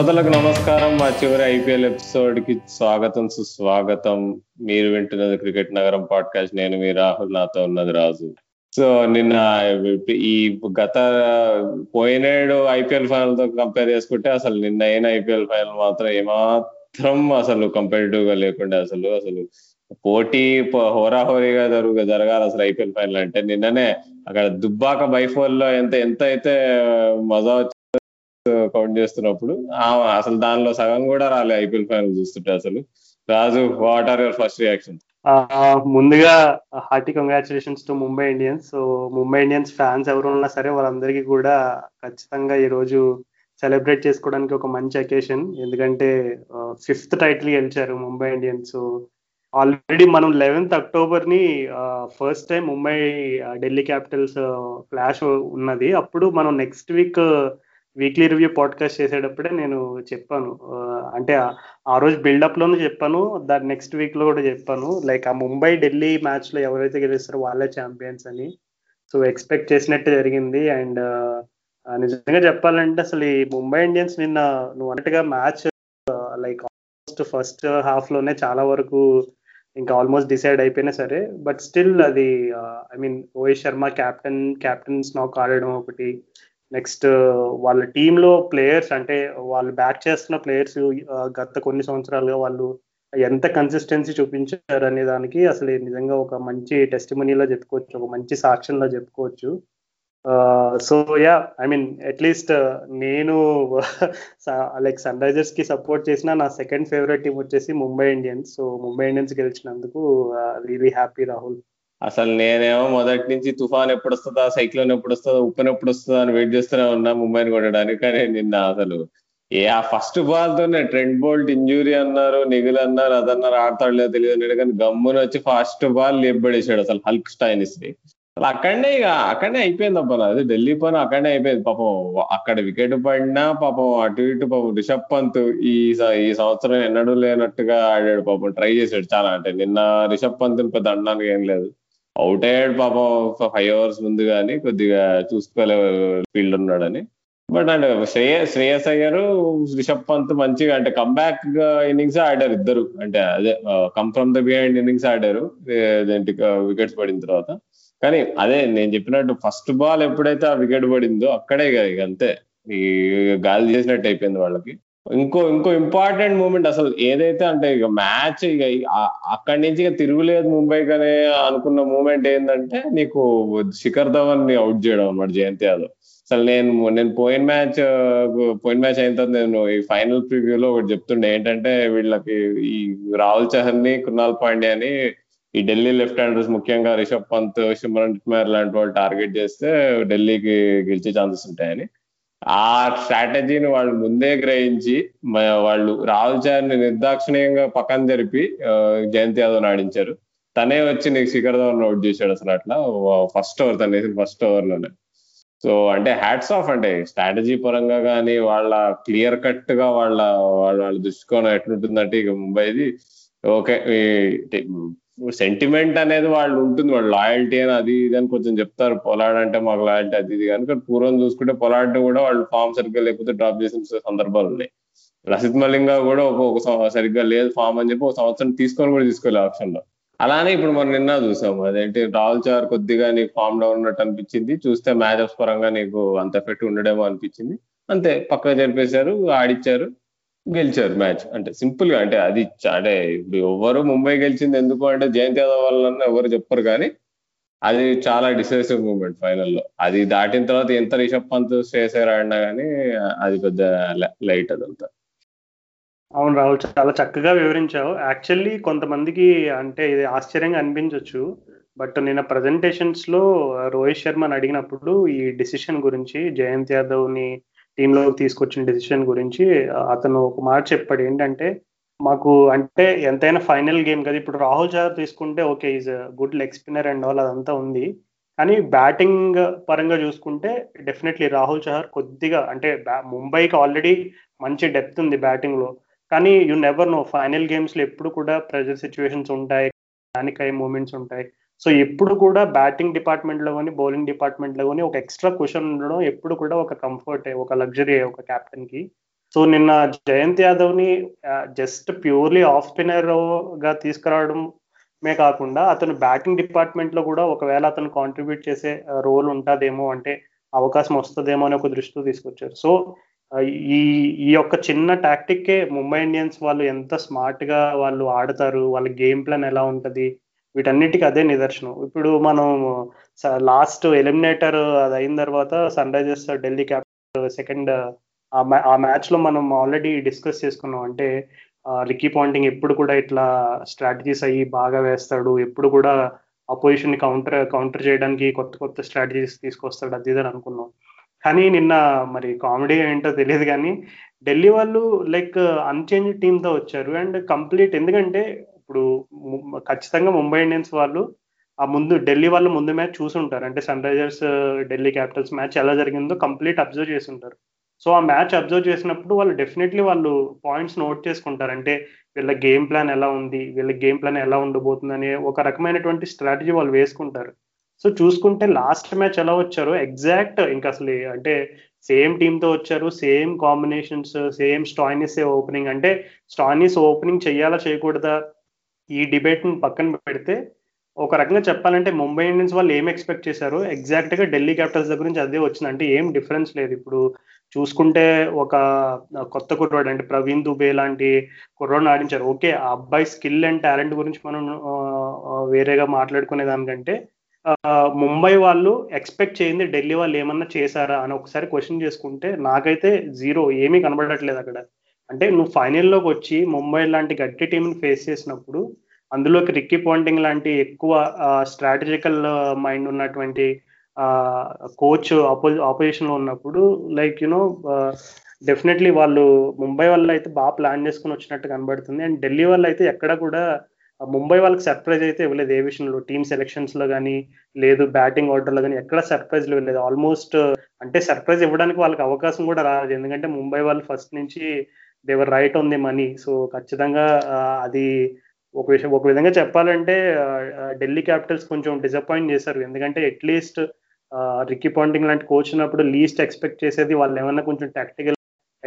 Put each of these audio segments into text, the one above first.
శ్రోతలకు నమస్కారం. మా చివరి ఐపీఎల్ ఎపిసోడ్కి స్వాగతం సుస్వాగతం. మీరు వింటున్నది క్రికెట్ నగరం పాడ్కాస్ట్. నేను మీ రాహుల్ నాతో ఉన్నది రాజు. సో నిన్న ఈ గత పోయినేడు ఐపీఎల్ ఫైనల్తో కంపేర్ చేసుకుంటే అసలు నిన్న అయిన ఐపీఎల్ ఫైనల్ మాత్రం ఏమాత్రం అసలు కంపారిటివ్గా లేకుండా అసలు అసలు పోటీ హోరాహోరీగా జరుగు జరగాలి అసలు ఐపీఎల్ ఫైనల్ అంటే. నిన్ననే అక్కడ దుబ్బాక బైఫోల్లో ఎంత ఎంత అయితే మజా కౌంట్ చేస్తున్నప్పుడు అసలు దానిలో సగం కూడా రాలే ఐపీఎల్ ఫైనల్ చూస్తుంటే అసలు. Raju what are your first reaction ముందుగా hearty congratulations to Mumbai Indians so Mumbai Indians fans ఎవరు ఉన్నా సరే వాళ్ళందరికీ కూడా ఖచ్చితంగా ఈ రోజు సెలబ్రేట్ చేసుకోవడానికి ఒక మంచి అకేషన్ ఎందుకంటే ఫిఫ్త్ టైటిల్ గెలిచారు ముంబై ఇండియన్స్ ఆల్రెడీ మనం eleventh అక్టోబర్ని first time Mumbai Delhi Capitals clash ఉన్నది. అప్పుడు మనం next week weekly review podcast చేసేటప్పుడే నేను చెప్పాను. అంటే ఆ రోజు బిల్డప్లోనూ చెప్పాను దాని నెక్స్ట్ వీక్లో కూడా చెప్పాను. లైక్ ఆ ముంబై ఢిల్లీ మ్యాచ్లో ఎవరైతే గెలుస్తారో వాళ్ళే ఛాంపియన్స్ అని. సో ఎక్స్పెక్ట్ చేసినట్టు జరిగింది. అండ్ నిజంగా చెప్పాలంటే అసలు ఈ ముంబై ఇండియన్స్ నిన్న నువ్వు అన్నట్టుగా మ్యాచ్ లైక్ ఆల్మోస్ట్ ఫస్ట్ హాఫ్లోనే చాలా వరకు ఇంకా ఆల్మోస్ట్ డిసైడ్ అయిపోయినా సరే బట్ స్టిల్ అది I mean Rohit Sharma captain captains నాకు ఆడడం ఒకటి నెక్స్ట్ వాళ్ళ టీంలో ప్లేయర్స్ అంటే వాళ్ళు బ్యాక్ చేస్తున్న ప్లేయర్స్ గత కొన్ని సంవత్సరాలుగా వాళ్ళు ఎంత కన్సిస్టెన్సీ చూపించారు అనే దానికి అసలు నిజంగా ఒక మంచి టెస్టిమనీలో చెప్పుకోవచ్చు ఒక మంచి సాక్ష్యంలో చెప్పుకోవచ్చు. So yeah I mean at least నేను లైక్ సన్ రైజర్స్కి సపోర్ట్ చేసిన నా సెకండ్ ఫేవరెట్ టీం వచ్చేసి Mumbai Indians so Mumbai Indians గెలిచినందుకు really happy Rahul అసలు నేనేమో మొదటి నుంచి తుఫాన్ ఎప్పుడు వస్తుందా సైక్లోన్ ఎప్పుడు వస్తుందా ఉప్పెన్ ఎప్పుడు వస్తుందా అని వెయిట్ చేస్తూనే ఉన్నా ముంబైని కొట్టడానికి. కానీ నిన్న అసలు ఏ ఆ ఫస్ట్ బాల్ తోనే ట్రెండ్ బోల్ట్ ఇంజురీ అన్నారు నిగులు అన్నారు అదన్నారు ఆడతాడు లేదో తెలియదు అన్నాడు. కానీ గమ్మున వచ్చి ఫస్ట్ బాల్ లేపబడేసాడు అసలు హల్క్ స్టైనిస్ని అసలు అక్కడనే ఇక అక్కడనే అయిపోయింది అబ్బా అది ఢిల్లీ పని అక్కడనే అయిపోయింది. పాపం అక్కడ వికెట్ పడినా పాపం అటు ఇటు పాపం రిషబ్ పంత్ ఈ ఈ సంవత్సరం ఎన్నడూ లేనట్టుగా ఆడాడు. పాపం ట్రై చేశాడు చాలా. అంటే నిన్న రిషబ్ పంత్ పెద్ద అనడానికి ఏం లేదు. అవుట్ అయ్యాడు పాపం ఫైవ్ అవర్స్ ముందు కానీ కొద్దిగా చూసుకోలే ఫీల్డ్ ఉన్నాడని. బట్ అంటే శ్రేయ శ్రేయస్ అయ్యారు రిషబ్ పంత్ మంచిగా అంటే కంబ్యాక్ ఇన్నింగ్స్ ఆడారు ఇద్దరు. అంటే అదే come from the behind innings ఆడారు. వికెట్స్ పడిన తర్వాత. కానీ అదే నేను చెప్పినట్టు ఫస్ట్ బాల్ ఎప్పుడైతే ఆ వికెట్ పడిందో అక్కడే ఇక అంతే. ఈ గాలి చేసినట్టు అయిపోయింది వాళ్ళకి. ఇంకో ఇంకో ఇంపార్టెంట్ మూమెంట్ అసలు ఏదైతే అంటే ఇక మ్యాచ్ ఇక అక్కడి నుంచి ఇక తిరుగులేదు ముంబైకి అనే అనుకున్న మూమెంట్ ఏంటంటే నీకు శిఖర్ ధవన్ని అవుట్ చేయడం అనమాట జయంత్ యాదవ్. అసలు నేను నేను పోయిన మ్యాచ్ పోయిన మ్యాచ్ అయిన తర్వాత నేను ఈ ఫైనల్ ప్రివ్యూలో ఒకటి చెప్తుండే ఏంటంటే వీళ్ళకి ఈ రాహుల్ చహర్ని కృణాల్ పాండ్యా అని ఈ ఢిల్లీ లెఫ్ట్ హ్యాండర్స్ ముఖ్యంగా రిషబ్ పంత్ సిమరన్ కుమార్ లాంటి వాళ్ళు టార్గెట్ చేస్తే ఢిల్లీకి గెలిచే ఛాన్సెస్ ఉంటాయని. ఆ స్ట్రాటజీని వాళ్ళు ముందే గ్రహించి వాళ్ళు రాహుల్ చారిని నిర్దాక్షిణీయంగా పక్కన జరిపి జయంత్ యాదవ్ ఆడించారు. తనే వచ్చి నీకు శిఖర్ ధవన్ అవుట్ చేశాడు అసలు అట్లా. ఫస్ట్ ఓవర్ తను వేసిన ఫస్ట్ ఓవర్లోనే సో అంటే హ్యాట్స్ ఆఫ్ అంటే స్ట్రాటజీ పరంగా కానీ వాళ్ళ క్లియర్ కట్గా వాళ్ళ వాళ్ళ వాళ్ళ దృష్టికోణం ఎట్లుంటుందంటే ఇక ముంబైది ఓకే సెంటిమెంట్ అనేది వాళ్ళు ఉంటుంది వాళ్ళు లాయల్టీ అని అది ఇది అని కొంచెం చెప్తారు. పొలాడ్ అంటే మాకు లాయల్టీ అది ఇది కానీ పూర్వం చూసుకుంటే పొలాడ్ కూడా వాళ్ళు ఫామ్ సరిగ్గా లేకపోతే డ్రాప్ చేసిన సందర్భాలు ఉన్నాయి. లసిత్ మలింగా కూడా ఒక సరిగ్గా లేదు ఫామ్ అని చెప్పి ఒక సంవత్సరం తీసుకొని కూడా తీసుకోలే ఆప్షన్లో. అలానే ఇప్పుడు మనం నిన్న చూసాము అదేంటి రాహుల్ చార్ కొద్దిగా నీకు ఫామ్ డౌన్ ఉన్నట్టు అనిపించింది. చూస్తే మ్యాచ్ పరంగా నీకు అంత ఎఫెక్ట్ ఉండడేమో అనిపించింది. అంతే పక్కగా జరిపేశారు ఆడిచ్చారు. గెలిచారు మ్యాచ్. అంటే సింపుల్గా అంటే అది అంటే ఇప్పుడు ఎవరు ముంబై గెలిచింది ఎందుకు అంటే జయంత్ యాదవ్ వల్ల ఎవరు చెప్పరు కానీ అది చాలా డిసైసివ్ మూమెంట్ ఫైనల్లో. అది దాటిన తర్వాత ఎంత రిషబ్ పంత్ చేసారు అన్నా కానీ అది పెద్ద లైట్ అదంతా. అవును రాహుల్ చాలా చక్కగా వివరించావు. యాక్చువల్లీ కొంతమందికి అంటే ఇది ఆశ్చర్యంగా అనిపించవచ్చు బట్ నిన్న ప్రజెంటేషన్స్లో రోహిత్ శర్మని అడిగినప్పుడు ఈ డిసిషన్ గురించి జయంత్ యాదవ్ని టీంలోకి తీసుకొచ్చిన డెసిషన్ గురించి అతను ఒక మాట చెప్పాడు. ఏంటంటే మాకు అంటే ఎంతైనా ఫైనల్ గేమ్ కదా. ఇప్పుడు రాహుల్ జాదవ్ తీసుకుంటే okay is good leg spinner and all అదంతా ఉంది. కానీ బ్యాటింగ్ పరంగా చూసుకుంటే డెఫినెట్లీ రాహుల్ చహర్ కొద్దిగా అంటే ముంబైకి ఆల్రెడీ మంచి డెప్త్ ఉంది బ్యాటింగ్లో. కానీ యు నెవర్ నో ఫైనల్ గేమ్స్లో ఎప్పుడు కూడా ప్రెజర్ సిచ్యువేషన్స్ ఉంటాయి దానికై మూమెంట్స్ ఉంటాయి. సో ఎప్పుడు కూడా బ్యాటింగ్ డిపార్ట్మెంట్లో కానీ బౌలింగ్ డిపార్ట్మెంట్లో కానీ ఒక ఎక్స్ట్రా క్వశ్చన్ ఉండడం ఎప్పుడు కూడా ఒక కంఫర్ట్ ఒక లగ్జరీ ఒక కెప్టెన్కి. సో నిన్న జయంత్ యాదవ్ని జస్ట్ ప్యూర్లీ ఆఫ్ స్పిన్నర్గా తీసుకురావడమే కాకుండా అతను బ్యాటింగ్ డిపార్ట్మెంట్లో కూడా ఒకవేళ అతను కాంట్రిబ్యూట్ చేసే రోల్ ఉంటుందేమో అంటే అవకాశం వస్తుందేమో అని ఒక దృష్టితో తీసుకొచ్చారు. సో ఈ ఈ యొక్క చిన్న టాక్టిక్కే ముంబై ఇండియన్స్ వాళ్ళు ఎంత స్మార్ట్గా వాళ్ళు ఆడతారు వాళ్ళ గేమ్ ప్లాన్ ఎలా ఉంటుంది వీటన్నిటికీ అదే నిదర్శనం. ఇప్పుడు మనం లాస్ట్ ఎలిమినేటర్ అది అయిన తర్వాత Sunrisers Delhi capital second ఆ మ్యాచ్లో మనం ఆల్రెడీ డిస్కస్ చేసుకున్నాం. అంటే రికీ పాయింటింగ్ ఎప్పుడు కూడా ఇట్లా స్ట్రాటజీస్ అయ్యి బాగా వేస్తాడు. ఎప్పుడు కూడా అపోజిషన్ కౌంటర్ కౌంటర్ చేయడానికి కొత్త కొత్త స్ట్రాటజీస్ తీసుకొస్తాడు. అది ఇదని అనుకున్నాం. కానీ నిన్న మరి కామెడీ ఏంటో తెలియదు కానీ ఢిల్లీ వాళ్ళు లైక్ అన్చేంజ్ టీంతో వచ్చారు. అండ్ కంప్లీట్ ఎందుకంటే ఇప్పుడు ఖచ్చితంగా ముంబై ఇండియన్స్ వాళ్ళు ఆ ముందు ఢిల్లీ వాళ్ళు ముందు మ్యాచ్ చూసుంటారు. అంటే Sunrisers Delhi Capitals match ఎలా జరిగిందో కంప్లీట్ అబ్జర్వ్ చేసి ఉంటారు సో ఆ మ్యాచ్ అబ్జర్వ్ చేసినప్పుడు వాళ్ళు డెఫినెట్లీ వాళ్ళు పాయింట్స్ నోట్ చేసుకుంటారు. అంటే వీళ్ళ గేమ్ ప్లాన్ ఎలా ఉంది వీళ్ళ గేమ్ ప్లాన్ ఎలా ఉండబోతుంది అనే ఒక రకమైనటువంటి స్ట్రాటజీ వాళ్ళు వేసుకుంటారు. సో చూసుకుంటే లాస్ట్ మ్యాచ్ ఎలా వచ్చారో ఎగ్జాక్ట్ ఇంకా అసలు అంటే సేమ్ టీంతో వచ్చారు same combinations same Stoinis opening. అంటే స్టాయినిస్ ఓపెనింగ్ చేయాలా చేయకూడదా ఈ డిబేట్ పక్కన పెడితే ఒక రకంగా చెప్పాలంటే ముంబై ఇండియన్స్ వాళ్ళు ఏం ఎక్స్పెక్ట్ చేశారు? ఎగ్జాక్ట్గా ఢిల్లీ క్యాపిటల్స్ దగ్గర నుంచి అదే వచ్చింది. అంటే ఏం డిఫరెన్స్ లేదు. ఇప్పుడు చూసుకుంటే ఒక కొత్త కుర్రాడు అంటే ప్రవీణ్ దుబే లాంటి కుర్రాడు ఆడించారు. ఓకే ఆ అబ్బాయి స్కిల్ అండ్ టాలెంట్ గురించి మనం వేరేగా మాట్లాడుకునే దానికంటే ముంబై వాళ్ళు ఎక్స్పెక్ట్ చేయింది ఢిల్లీ వాళ్ళు ఏమన్నా చేశారా అని ఒకసారి క్వశ్చన్ చేసుకుంటే నాకైతే జీరో ఏమీ కనబడట్లేదు అక్కడ. అంటే నువ్వు ఫైనల్లోకి వచ్చి ముంబై లాంటి గట్టి టీంని ఫేస్ చేసినప్పుడు అందులోకి రిక్కీ పాయింటింగ్ లాంటి ఎక్కువ స్ట్రాటజికల్ మైండ్ ఉన్నటువంటి కోచ్ ఆపో ఆపోజిషన్లో ఉన్నప్పుడు లైక్ యునో డెఫినెట్లీ వాళ్ళు ముంబై వాళ్ళు అయితే బాగా ప్లాన్ చేసుకుని వచ్చినట్టు కనబడుతుంది. అండ్ ఢిల్లీ వాళ్ళు అయితే ఎక్కడ కూడా ముంబై వాళ్ళకి సర్ప్రైజ్ అయితే ఇవ్వలేదు ఏ విషయంలో. టీమ్ సెలెక్షన్స్లో కానీ లేదు బ్యాటింగ్ ఆర్డర్లో కానీ ఎక్కడ సర్ప్రైజ్ ఇవ్వలేదు. ఆల్మోస్ట్ అంటే సర్ప్రైజ్ ఇవ్వడానికి వాళ్ళకి అవకాశం కూడా రాలేదు. ఎందుకంటే ముంబై వాళ్ళు ఫస్ట్ నుంచి they were right on the money. So ఖచ్చితంగా అది ఒక విషయం ఒక విధంగా చెప్పాలంటే ఢిల్లీ క్యాపిటల్స్ కొంచెం డిసప్పాయింట్ చేశారు. ఎందుకంటే అట్లీస్ట్ రిక్కీ పాంటింగ్ లాంటి కోచ్ ఉన్నప్పుడు లీస్ట్ ఎక్స్పెక్ట్ చేసేది వాళ్ళు ఏమన్నా కొంచెం టాక్టికల్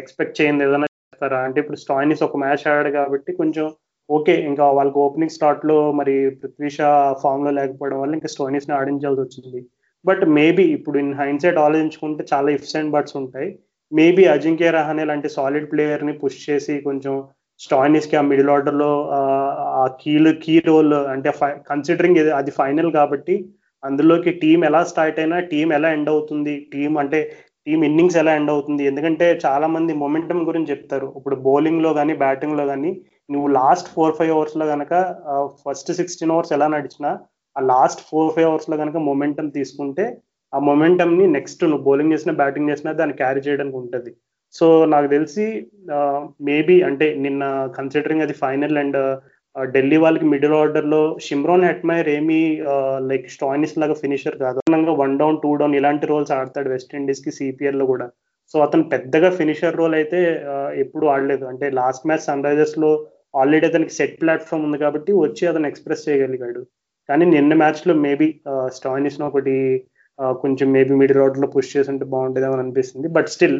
ఎక్స్పెక్ట్ చేయండి ఏదైనా చేస్తారా? అంటే ఇప్పుడు స్టాయినిస్ ఒక మ్యాచ్ ఆడాడు కాబట్టి కొంచెం ఓకే ఇంకా వాళ్ళకి ఓపెనింగ్ స్టార్ట్లో మరి పృథ్వీషా ఫామ్లో లేకపోవడం వల్ల ఇంకా స్టోనీస్ని ఆడించాల్సి వచ్చింది. బట్ మేబీ ఇప్పుడు ఇన్ హైండ్ సైడ్ ఆలోచించుకుంటే చాలా ఇఫ్స్ అండ్ బట్స్ ఉంటాయి. మేబీ అజింక్య రహానే లాంటి సాలిడ్ ప్లేయర్ని పుష్ చేసి కొంచెం స్టాయినిస్కి ఆ మిడిల్ ఆర్డర్లో ఆ కీలు కీ రోల్ అంటే కన్సిడరింగ్ అది ఫైనల్ కాబట్టి అందులోకి టీం ఎలా స్టార్ట్ అయినా టీం ఎలా ఎండ్ అవుతుంది టీం అంటే టీం ఇన్నింగ్స్ ఎలా ఎండ్ అవుతుంది. ఎందుకంటే చాలా మంది మొమెంటం గురించి చెప్తారు. ఇప్పుడు బౌలింగ్లో కానీ బ్యాటింగ్లో కానీ నువ్వు లాస్ట్ ఫోర్ ఫైవ్ అవర్స్లో కనుక ఫస్ట్ సిక్స్టీన్ అవర్స్ ఎలా నడిచినా ఆ లాస్ట్ ఫోర్ ఫైవ్ అవర్స్లో కనుక మొమెంటం తీసుకుంటే ఆ మొమెంటం ని నెక్స్ట్ నువ్వు బౌలింగ్ చేసినా బ్యాటింగ్ చేసినా దాన్ని క్యారీ చేయడానికి ఉంటుంది. సో నాకు తెలిసి మేబీ అంటే నిన్న కన్సిడరింగ్ అది ఫైనల్ అండ్ ఢిల్లీ వాళ్ళకి మిడిల్ ఆర్డర్లో షిమ్రాన్ హెట్మైర్ ఏమీ లైక్ స్టాయినిస్ లాగా ఫినిషర్ కాదు. వన్ డౌన్ టూ డౌన్ ఇలాంటి రోల్స్ ఆడతాడు వెస్టిండీస్కి సిపిఎల్లో కూడా. సో అతను పెద్దగా ఫినిషర్ రోల్ అయితే ఎప్పుడు ఆడలేదు. అంటే లాస్ట్ మ్యాచ్ సన్ రైజర్స్లో ఆల్రెడీ అతనికి సెట్ ప్లాట్ఫామ్ ఉంది కాబట్టి వచ్చి అతను ఎక్స్ప్రెస్ చేయగలిగాడు. కానీ నిన్న మ్యాచ్లో మేబీ స్టాయినిస్ ఒకటి కొంచెం మేబీ మిడిల్ రోడ్లో పుష్ చేసి ఉంటే బాగుంటుందేమో అనిపిస్తుంది. బట్ స్టిల్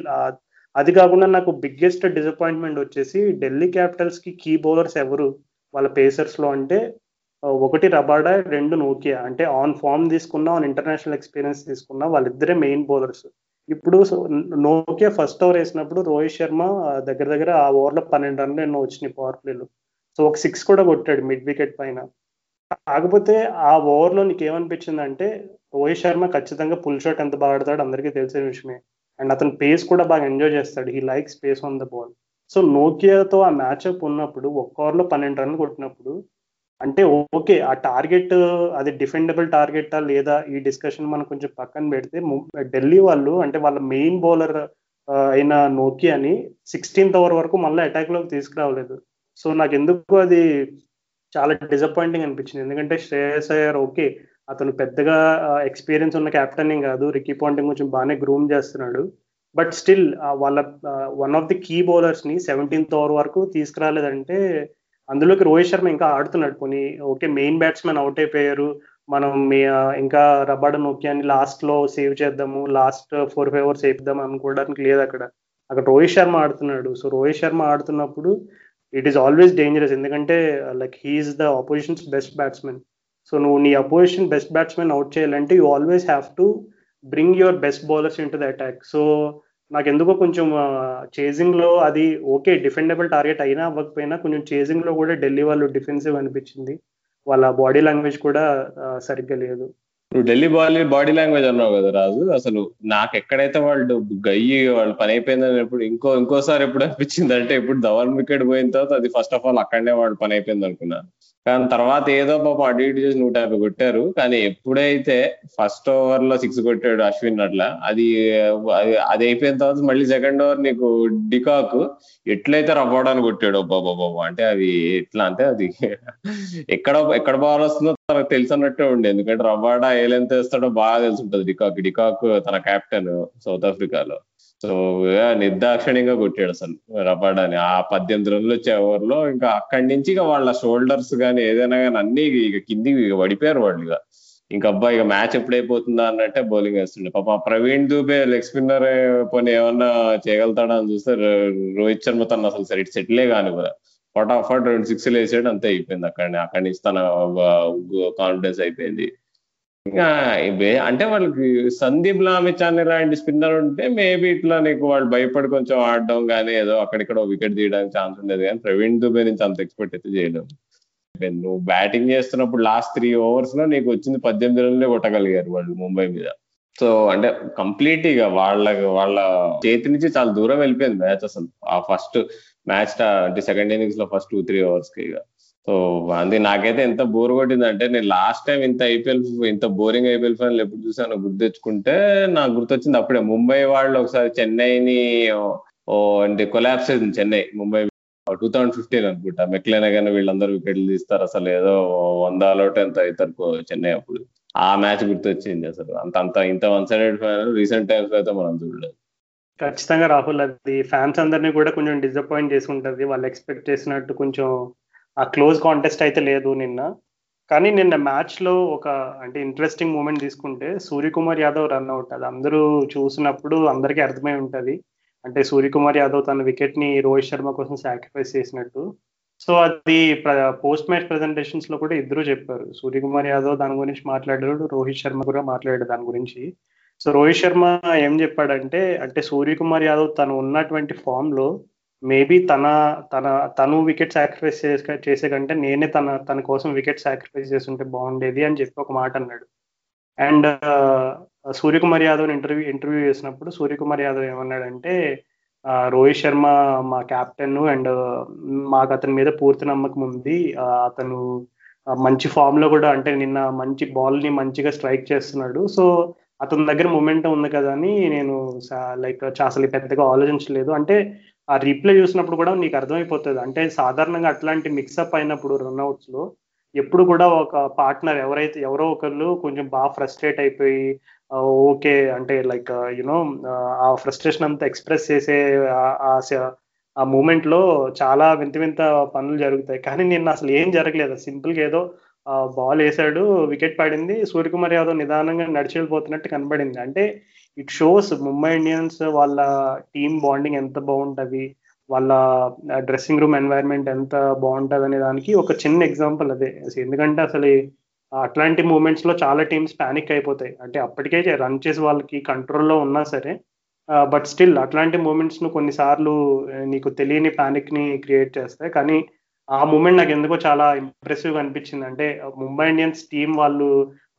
అది కాకుండా నాకు బిగ్గెస్ట్ డిసప్పాయింట్మెంట్ వచ్చేసి ఢిల్లీ క్యాపిటల్స్కి కీ బౌలర్స్ ఎవరు? వాళ్ళ పేసర్స్లో అంటే ఒకటి రబాడా రెండు నోకియా అంటే ఆన్ ఫామ్ తీసుకున్నా ఆన్ ఇంటర్నేషనల్ ఎక్స్పీరియన్స్ తీసుకున్నా వాళ్ళిద్దరే మెయిన్ బౌలర్స్ ఇప్పుడు నోకియా ఫస్ట్ ఓవర్ వేసినప్పుడు రోహిత్ శర్మ దగ్గర దగ్గర ఆ ఓవర్లో పన్నెండు రన్లు ఎన్నో వచ్చినాయి పవర్ ప్లేలు సో ఒక సిక్స్ కూడా కొట్టాడు మిడ్ వికెట్ పైన. కాకపోతే ఆ ఓవర్లో నీకు ఏమనిపించింది అంటే రోహిత్ శర్మ ఖచ్చితంగా పుల్ షాట్ ఎంత బాగా ఆడతాడు అందరికీ తెలిసిన విషయమే. అండ్ అతను పేస్ కూడా బాగా ఎంజాయ్ చేస్తాడు. He like space on the ball so నోకియాతో ఆ మ్యాచ్అప్ ఉన్నప్పుడు ఒక్క ఓవర్లో పన్నెండు రన్లు కొట్టినప్పుడు అంటే ఓకే ఆ టార్గెట్ అది డిఫెండబుల్ టార్గెటా లేదా ఈ డిస్కషన్ మనం కొంచెం పక్కన పెడితే ఢిల్లీ వాళ్ళు అంటే వాళ్ళ మెయిన్ బౌలర్ అయిన నోకియాని సిక్స్టీన్త్ ఓవర్ వరకు మళ్ళీ అటాక్లోకి తీసుకురావలేదు. సో నాకు ఎందుకు అది చాలా డిసప్పాయింటింగ్ అనిపించింది. ఎందుకంటే శ్రేయస్ అయ్యర్ ఓకే అతను పెద్దగా ఎక్స్పీరియన్స్ ఉన్న కెప్టెన్ కాదు. రికీ పాయింటింగ్ కొంచెం బాగానే గ్రూమ్ చేస్తున్నాడు. బట్ స్టిల్ వాళ్ళ వన్ ఆఫ్ ది కీ బౌలర్స్ని సెవెంటీన్త్ ఓవర్ వరకు తీసుకురాలేదంటే అందులోకి రోహిత్ శర్మ ఇంకా ఆడుతున్నాడు పోనీ. ఓకే మెయిన్ బ్యాట్స్మెన్ అవుట్ అయిపోయారు. మనం ఇంకా రబాడ నోకియాని లాస్ట్లో సేవ్ చేద్దాము లాస్ట్ ఫోర్ ఫైవ్ అవర్స్ వేపిద్దాం అనుకోవడానికి లేదు అక్కడ. అక్కడ రోహిత్ శర్మ ఆడుతున్నాడు. సో రోహిత్ శర్మ ఆడుతున్నప్పుడు ఇట్ ఈస్ ఆల్వేస్ డేంజరస్ ఎందుకంటే like he is the opposition's best batsmen so నువ్వు నీ అపోజిషన్ బెస్ట్ బ్యాట్స్మెన్ అవుట్ చేయాలంటే you always have to bring your best bowlers into the attack so నాకు ఎందుకో కొంచెం చేజింగ్లో అది ఓకే డిఫెండబుల్ టార్గెట్ అయినా అవ్వకపోయినా కొంచెం చేజింగ్లో కూడా ఢిల్లీ వాళ్ళు డిఫెన్సివ్ అనిపించింది. వాళ్ళ బాడీ లాంగ్వేజ్ కూడా సరిగ్గా లేదు. నువ్వు ఢిల్లీ బాలీ బాడీ లాంగ్వేజ్ అన్నావు కదా రాజు. అసలు నాకు ఎక్కడైతే వాళ్ళు గయ్యి వాళ్ళు పని అయిపోయిందని ఎప్పుడు ఇంకో ఇంకోసారి ఎప్పుడు అనిపించింది అంటే ఇప్పుడు ధవన్ వికెట్ పోయిన తర్వాత అది ఫస్ట్ ఆఫ్ ఆల్ అక్కడనే వాళ్ళు పని అయిపోయింది అనుకున్నాను. కానీ తర్వాత ఏదో పాపం అటు ఇటు చేసి నూట యాభై కొట్టారు. కానీ ఎప్పుడైతే ఫస్ట్ ఓవర్లో సిక్స్ కొట్టాడు అశ్విన్ అట్లా అది అది అయిపోయిన తర్వాత మళ్ళీ సెకండ్ ఓవర్ నీకు డికాక్ ఎట్లయితే రవ్వడానికి కొట్టాడు బాబా అంటే అది ఎట్లా అంటే అది ఎక్కడ ఎక్కడ బాల్ వస్తుందో తనకు తెలుసు అన్నట్టే ఉండే. ఎందుకంటే రవ్వాడా ఏ లెంత్ వేస్తాడో బాగా తెలిసి ఉంటుంది డికాక్. డికాక్ తన కెప్టెన్ సౌత్ ఆఫ్రికాలో సో నిర్దాక్షిణ్యంగా కొట్టాడు అసలు రబాడాని ఆ పద్దెనిమిది రన్లు వచ్చే ఓవర్లో ఇంకా అక్కడి నుంచి ఇక వాళ్ళ షోల్డర్స్ కానీ ఏదైనా కానీ అన్ని ఇక కిందికి ఇక పడిపోయారు వాళ్ళు ఇక. ఇంకా అబ్బా ఇక మ్యాచ్ ఎప్పుడైపోతుందా అన్నట్టే బౌలింగ్ వేస్తుండే. పాప ప్రవీణ్ దూబే లెగ్ స్పిన్నర్ పోనీ ఏమన్నా చేయగలుగుతాడా అని చూస్తే రోహిత్ శర్మ తను అసలు సరి సెటిలే కాని కూడా. ఫటాఫట్ రెండు సిక్స్లు వేసాడు అంతే అయిపోయింది అక్కడ అక్కడి నుంచి తన కాన్ఫిడెన్స్ అయిపోయింది. ఇంకా అంటే వాళ్ళకి సందీప్ లామిచాన్ లాంటి స్పిన్నర్ ఉంటే మేబీ ఇట్లా నీకు వాళ్ళు భయపడి కొంచెం ఆడడం కానీ ఏదో అక్కడిక్కడ వికెట్ తీయడానికి ఛాన్స్ ఉండేది కానీ ప్రవీణ్ దుబే నుంచి అంత ఎక్స్పెక్ట్ అయితే చేయడం నువ్వు బ్యాటింగ్ చేస్తున్నప్పుడు లాస్ట్ త్రీ ఓవర్స్లో నీకు వచ్చింది పద్దెనిమిది రన్లే కొట్టగలిగారు వాళ్ళు ముంబై మీద. సో అంటే కంప్లీట్ ఇక వాళ్ళ వాళ్ళ చేతి నుంచి చాలా దూరం వెళ్ళిపోయింది మ్యాచ్ అసలు. ఆ ఫస్ట్ మ్యాచ్ అంటే సెకండ్ ఇన్నింగ్స్లో ఫస్ట్ టూ త్రీ ఓవర్స్కి ఇక. సో అది నాకైతే ఎంత బోర్ కొట్టింది అంటే నేను లాస్ట్ టైం ఇంత ఐపీఎల్ ఇంత బోరింగ్ ఐపీఎల్ ఫైనల్ ఎప్పుడు చూసాను గుర్తు తెచ్చుకుంటే నాకు గుర్తొచ్చింది అప్పుడే ముంబై వాళ్ళు ఒకసారి చెన్నైని ఓ అంటే కొలాప్స్ అయింది Chennai. Mumbai two thousand fifteen అనుకుంటా. మెక్లైనా కానీ వీళ్ళందరూ వికెట్లు తీస్తారు అసలు ఏదో వంద అలౌట్ ఎంత అవుతారు చెన్నై అప్పుడు. ఆ మ్యాచ్ గుర్తొచ్చింది అసలు. అంత అంత ఇంత one sided final recent times అయితే మనం చూడలేదు. ఖచ్చితంగా రాహుల్ అది ఫ్యాన్స్ అందరినీ కూడా కొంచెం డిసప్పాయింట్ చేసి ఉంటుంది వాళ్ళు ఎక్స్పెక్ట్ చేసినట్టు కొంచెం ఆ క్లోజ్ కాంటెస్ట్ అయితే లేదు నిన్న. కానీ నిన్న మ్యాచ్లో ఒక అంటే ఇంట్రెస్టింగ్ మూమెంట్ తీసుకుంటే సూర్యకుమార్ యాదవ్ రన్ అవుట్ అది అందరూ చూసినప్పుడు అందరికీ అర్థమై ఉంటుంది. అంటే సూర్యకుమార్ యాదవ్ తన వికెట్ని రోహిత్ శర్మ కోసం సాక్రిఫైస్ చేసినట్టు. సో అది పోస్ట్ మ్యాచ్ ప్రెజెంటేషన్స్లో కూడా ఇద్దరు చెప్పారు. సూర్యకుమార్ యాదవ్ దాని గురించి మాట్లాడాడు రోహిత్ శర్మ కూడా మాట్లాడాడు దాని గురించి. సో రోహిత్ శర్మ ఏం చెప్పాడంటే అంటే సూర్యకుమార్ యాదవ్ తను ఉన్నటువంటి ఫామ్లో మేబీ తన తన తను వికెట్ సాక్రిఫైస్ చేసే చేసే కంటే నేనే తన తన కోసం వికెట్ సాక్రిఫైస్ చేస్తుంటే బాగుండేది అని చెప్పి ఒక మాట అన్నాడు. And Suryakumar Yadav interview interview చేసినప్పుడు సూర్యకుమార్ యాదవ్ ఏమన్నాడంటే రోహిత్ శర్మ మా కెప్టెన్ అండ్ మాకు అతని మీద పూర్తి నమ్మకం ఉంది. అతను మంచి ఫామ్లో కూడా అంటే నిన్న మంచి బాల్ని మంచిగా స్ట్రైక్ చేస్తున్నాడు. సో అతని దగ్గర మూమెంట్ ఉంది కదా అని నేను లైక్ అసలు పెద్దగా ఆలోచించలేదు. అంటే ఆ రీప్లే చూసినప్పుడు కూడా నీకు అర్థమైపోతుంది. అంటే సాధారణంగా అట్లాంటి మిక్సప్ అయినప్పుడు రన్అట్స్లో ఎప్పుడు కూడా ఒక పార్ట్నర్ ఎవరైతే ఎవరో ఒకళ్ళు కొంచెం బాగా ఫ్రస్ట్రేట్ అయిపోయి ఓకే అంటే లైక్ యునో ఆ ఫ్రస్ట్రేషన్ అంతా ఎక్స్ప్రెస్ చేసే ఆ మూమెంట్లో చాలా వింత వింత పనులు జరుగుతాయి. కానీ నిన్న అసలు ఏం జరగలేదు. సింపుల్గా ఏదో బాల్ వేసాడు వికెట్ పడింది సూర్యకుమార్ యాదవ్ నిదానంగా నడిచి వెళ్ళిపోతున్నట్టు కనబడింది. అంటే ఇట్ షోస్ ముంబై ఇండియన్స్ వాళ్ళ టీమ్ బాండింగ్ ఎంత బాగుంటుంది వాళ్ళ డ్రెస్సింగ్ రూమ్ ఎన్వైర్మెంట్ ఎంత బాగుంటుంది అనే దానికి ఒక చిన్న ఎగ్జాంపుల్ అదే. ఎందుకంటే అసలు అట్లాంటి మూమెంట్స్లో చాలా టీమ్స్ పానిక్ అయిపోతాయి. అంటే అప్పటికే రన్ చేసి వాళ్ళకి కంట్రోల్లో ఉన్నా సరే బట్ స్టిల్ అట్లాంటి మూమెంట్స్ను కొన్నిసార్లు నీకు తెలియని పానిక్ని క్రియేట్ చేస్తాయి. కానీ ఆ మూమెంట్ నాకు ఎందుకో చాలా ఇంప్రెసివ్ అనిపించింది. అంటే ముంబై ఇండియన్స్ టీం వాళ్ళు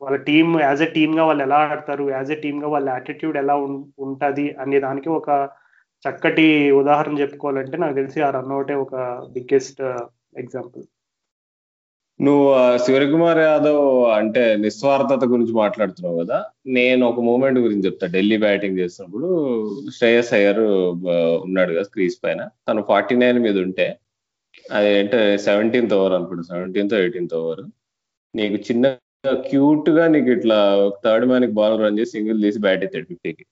వాళ్ళ టీం యాజ్ ఎ టీమ్గా వాళ్ళు ఎలా ఆడతారు యాజ్ ఎ టీమ్గా వాళ్ళ యాటిట్యూడ్ ఎలా ఉంటది అనే దానికి ఒక చక్కటి ఉదాహరణ చెప్పుకోవాలంటే నాకు తెలిసి ఆ రన్అవుటే ఒక బిగ్గెస్ట్ ఎగ్జాంపుల్ uh, నువ్వు సూర్యకుమార్ యాదవ్ అంటే నిస్వార్థత గురించి మాట్లాడుతున్నావు కదా నేను ఒక మూమెంట్ గురించి చెప్తా. ఢిల్లీ బ్యాటింగ్ చేసినప్పుడు శ్రేయస్ అయ్యర్ ఉన్నాడు కదా క్రీజ్ పైన. తను ఫార్టీ నైన్ మీద ఉంటే అది అంటే సెవెంటీన్త్ ఓవర్ అనుకుంటా సెవెంటీన్త్ ఎయిటీన్త్ ఓవర్ నీకు చిన్న క్యూట్గా నీకు ఇట్లా థర్డ్ మ్యాన్ బాల్ రన్ చేసి సింగిల్ తీసి బ్యాట్ ఎత్తాడు ఫిఫ్టీకి.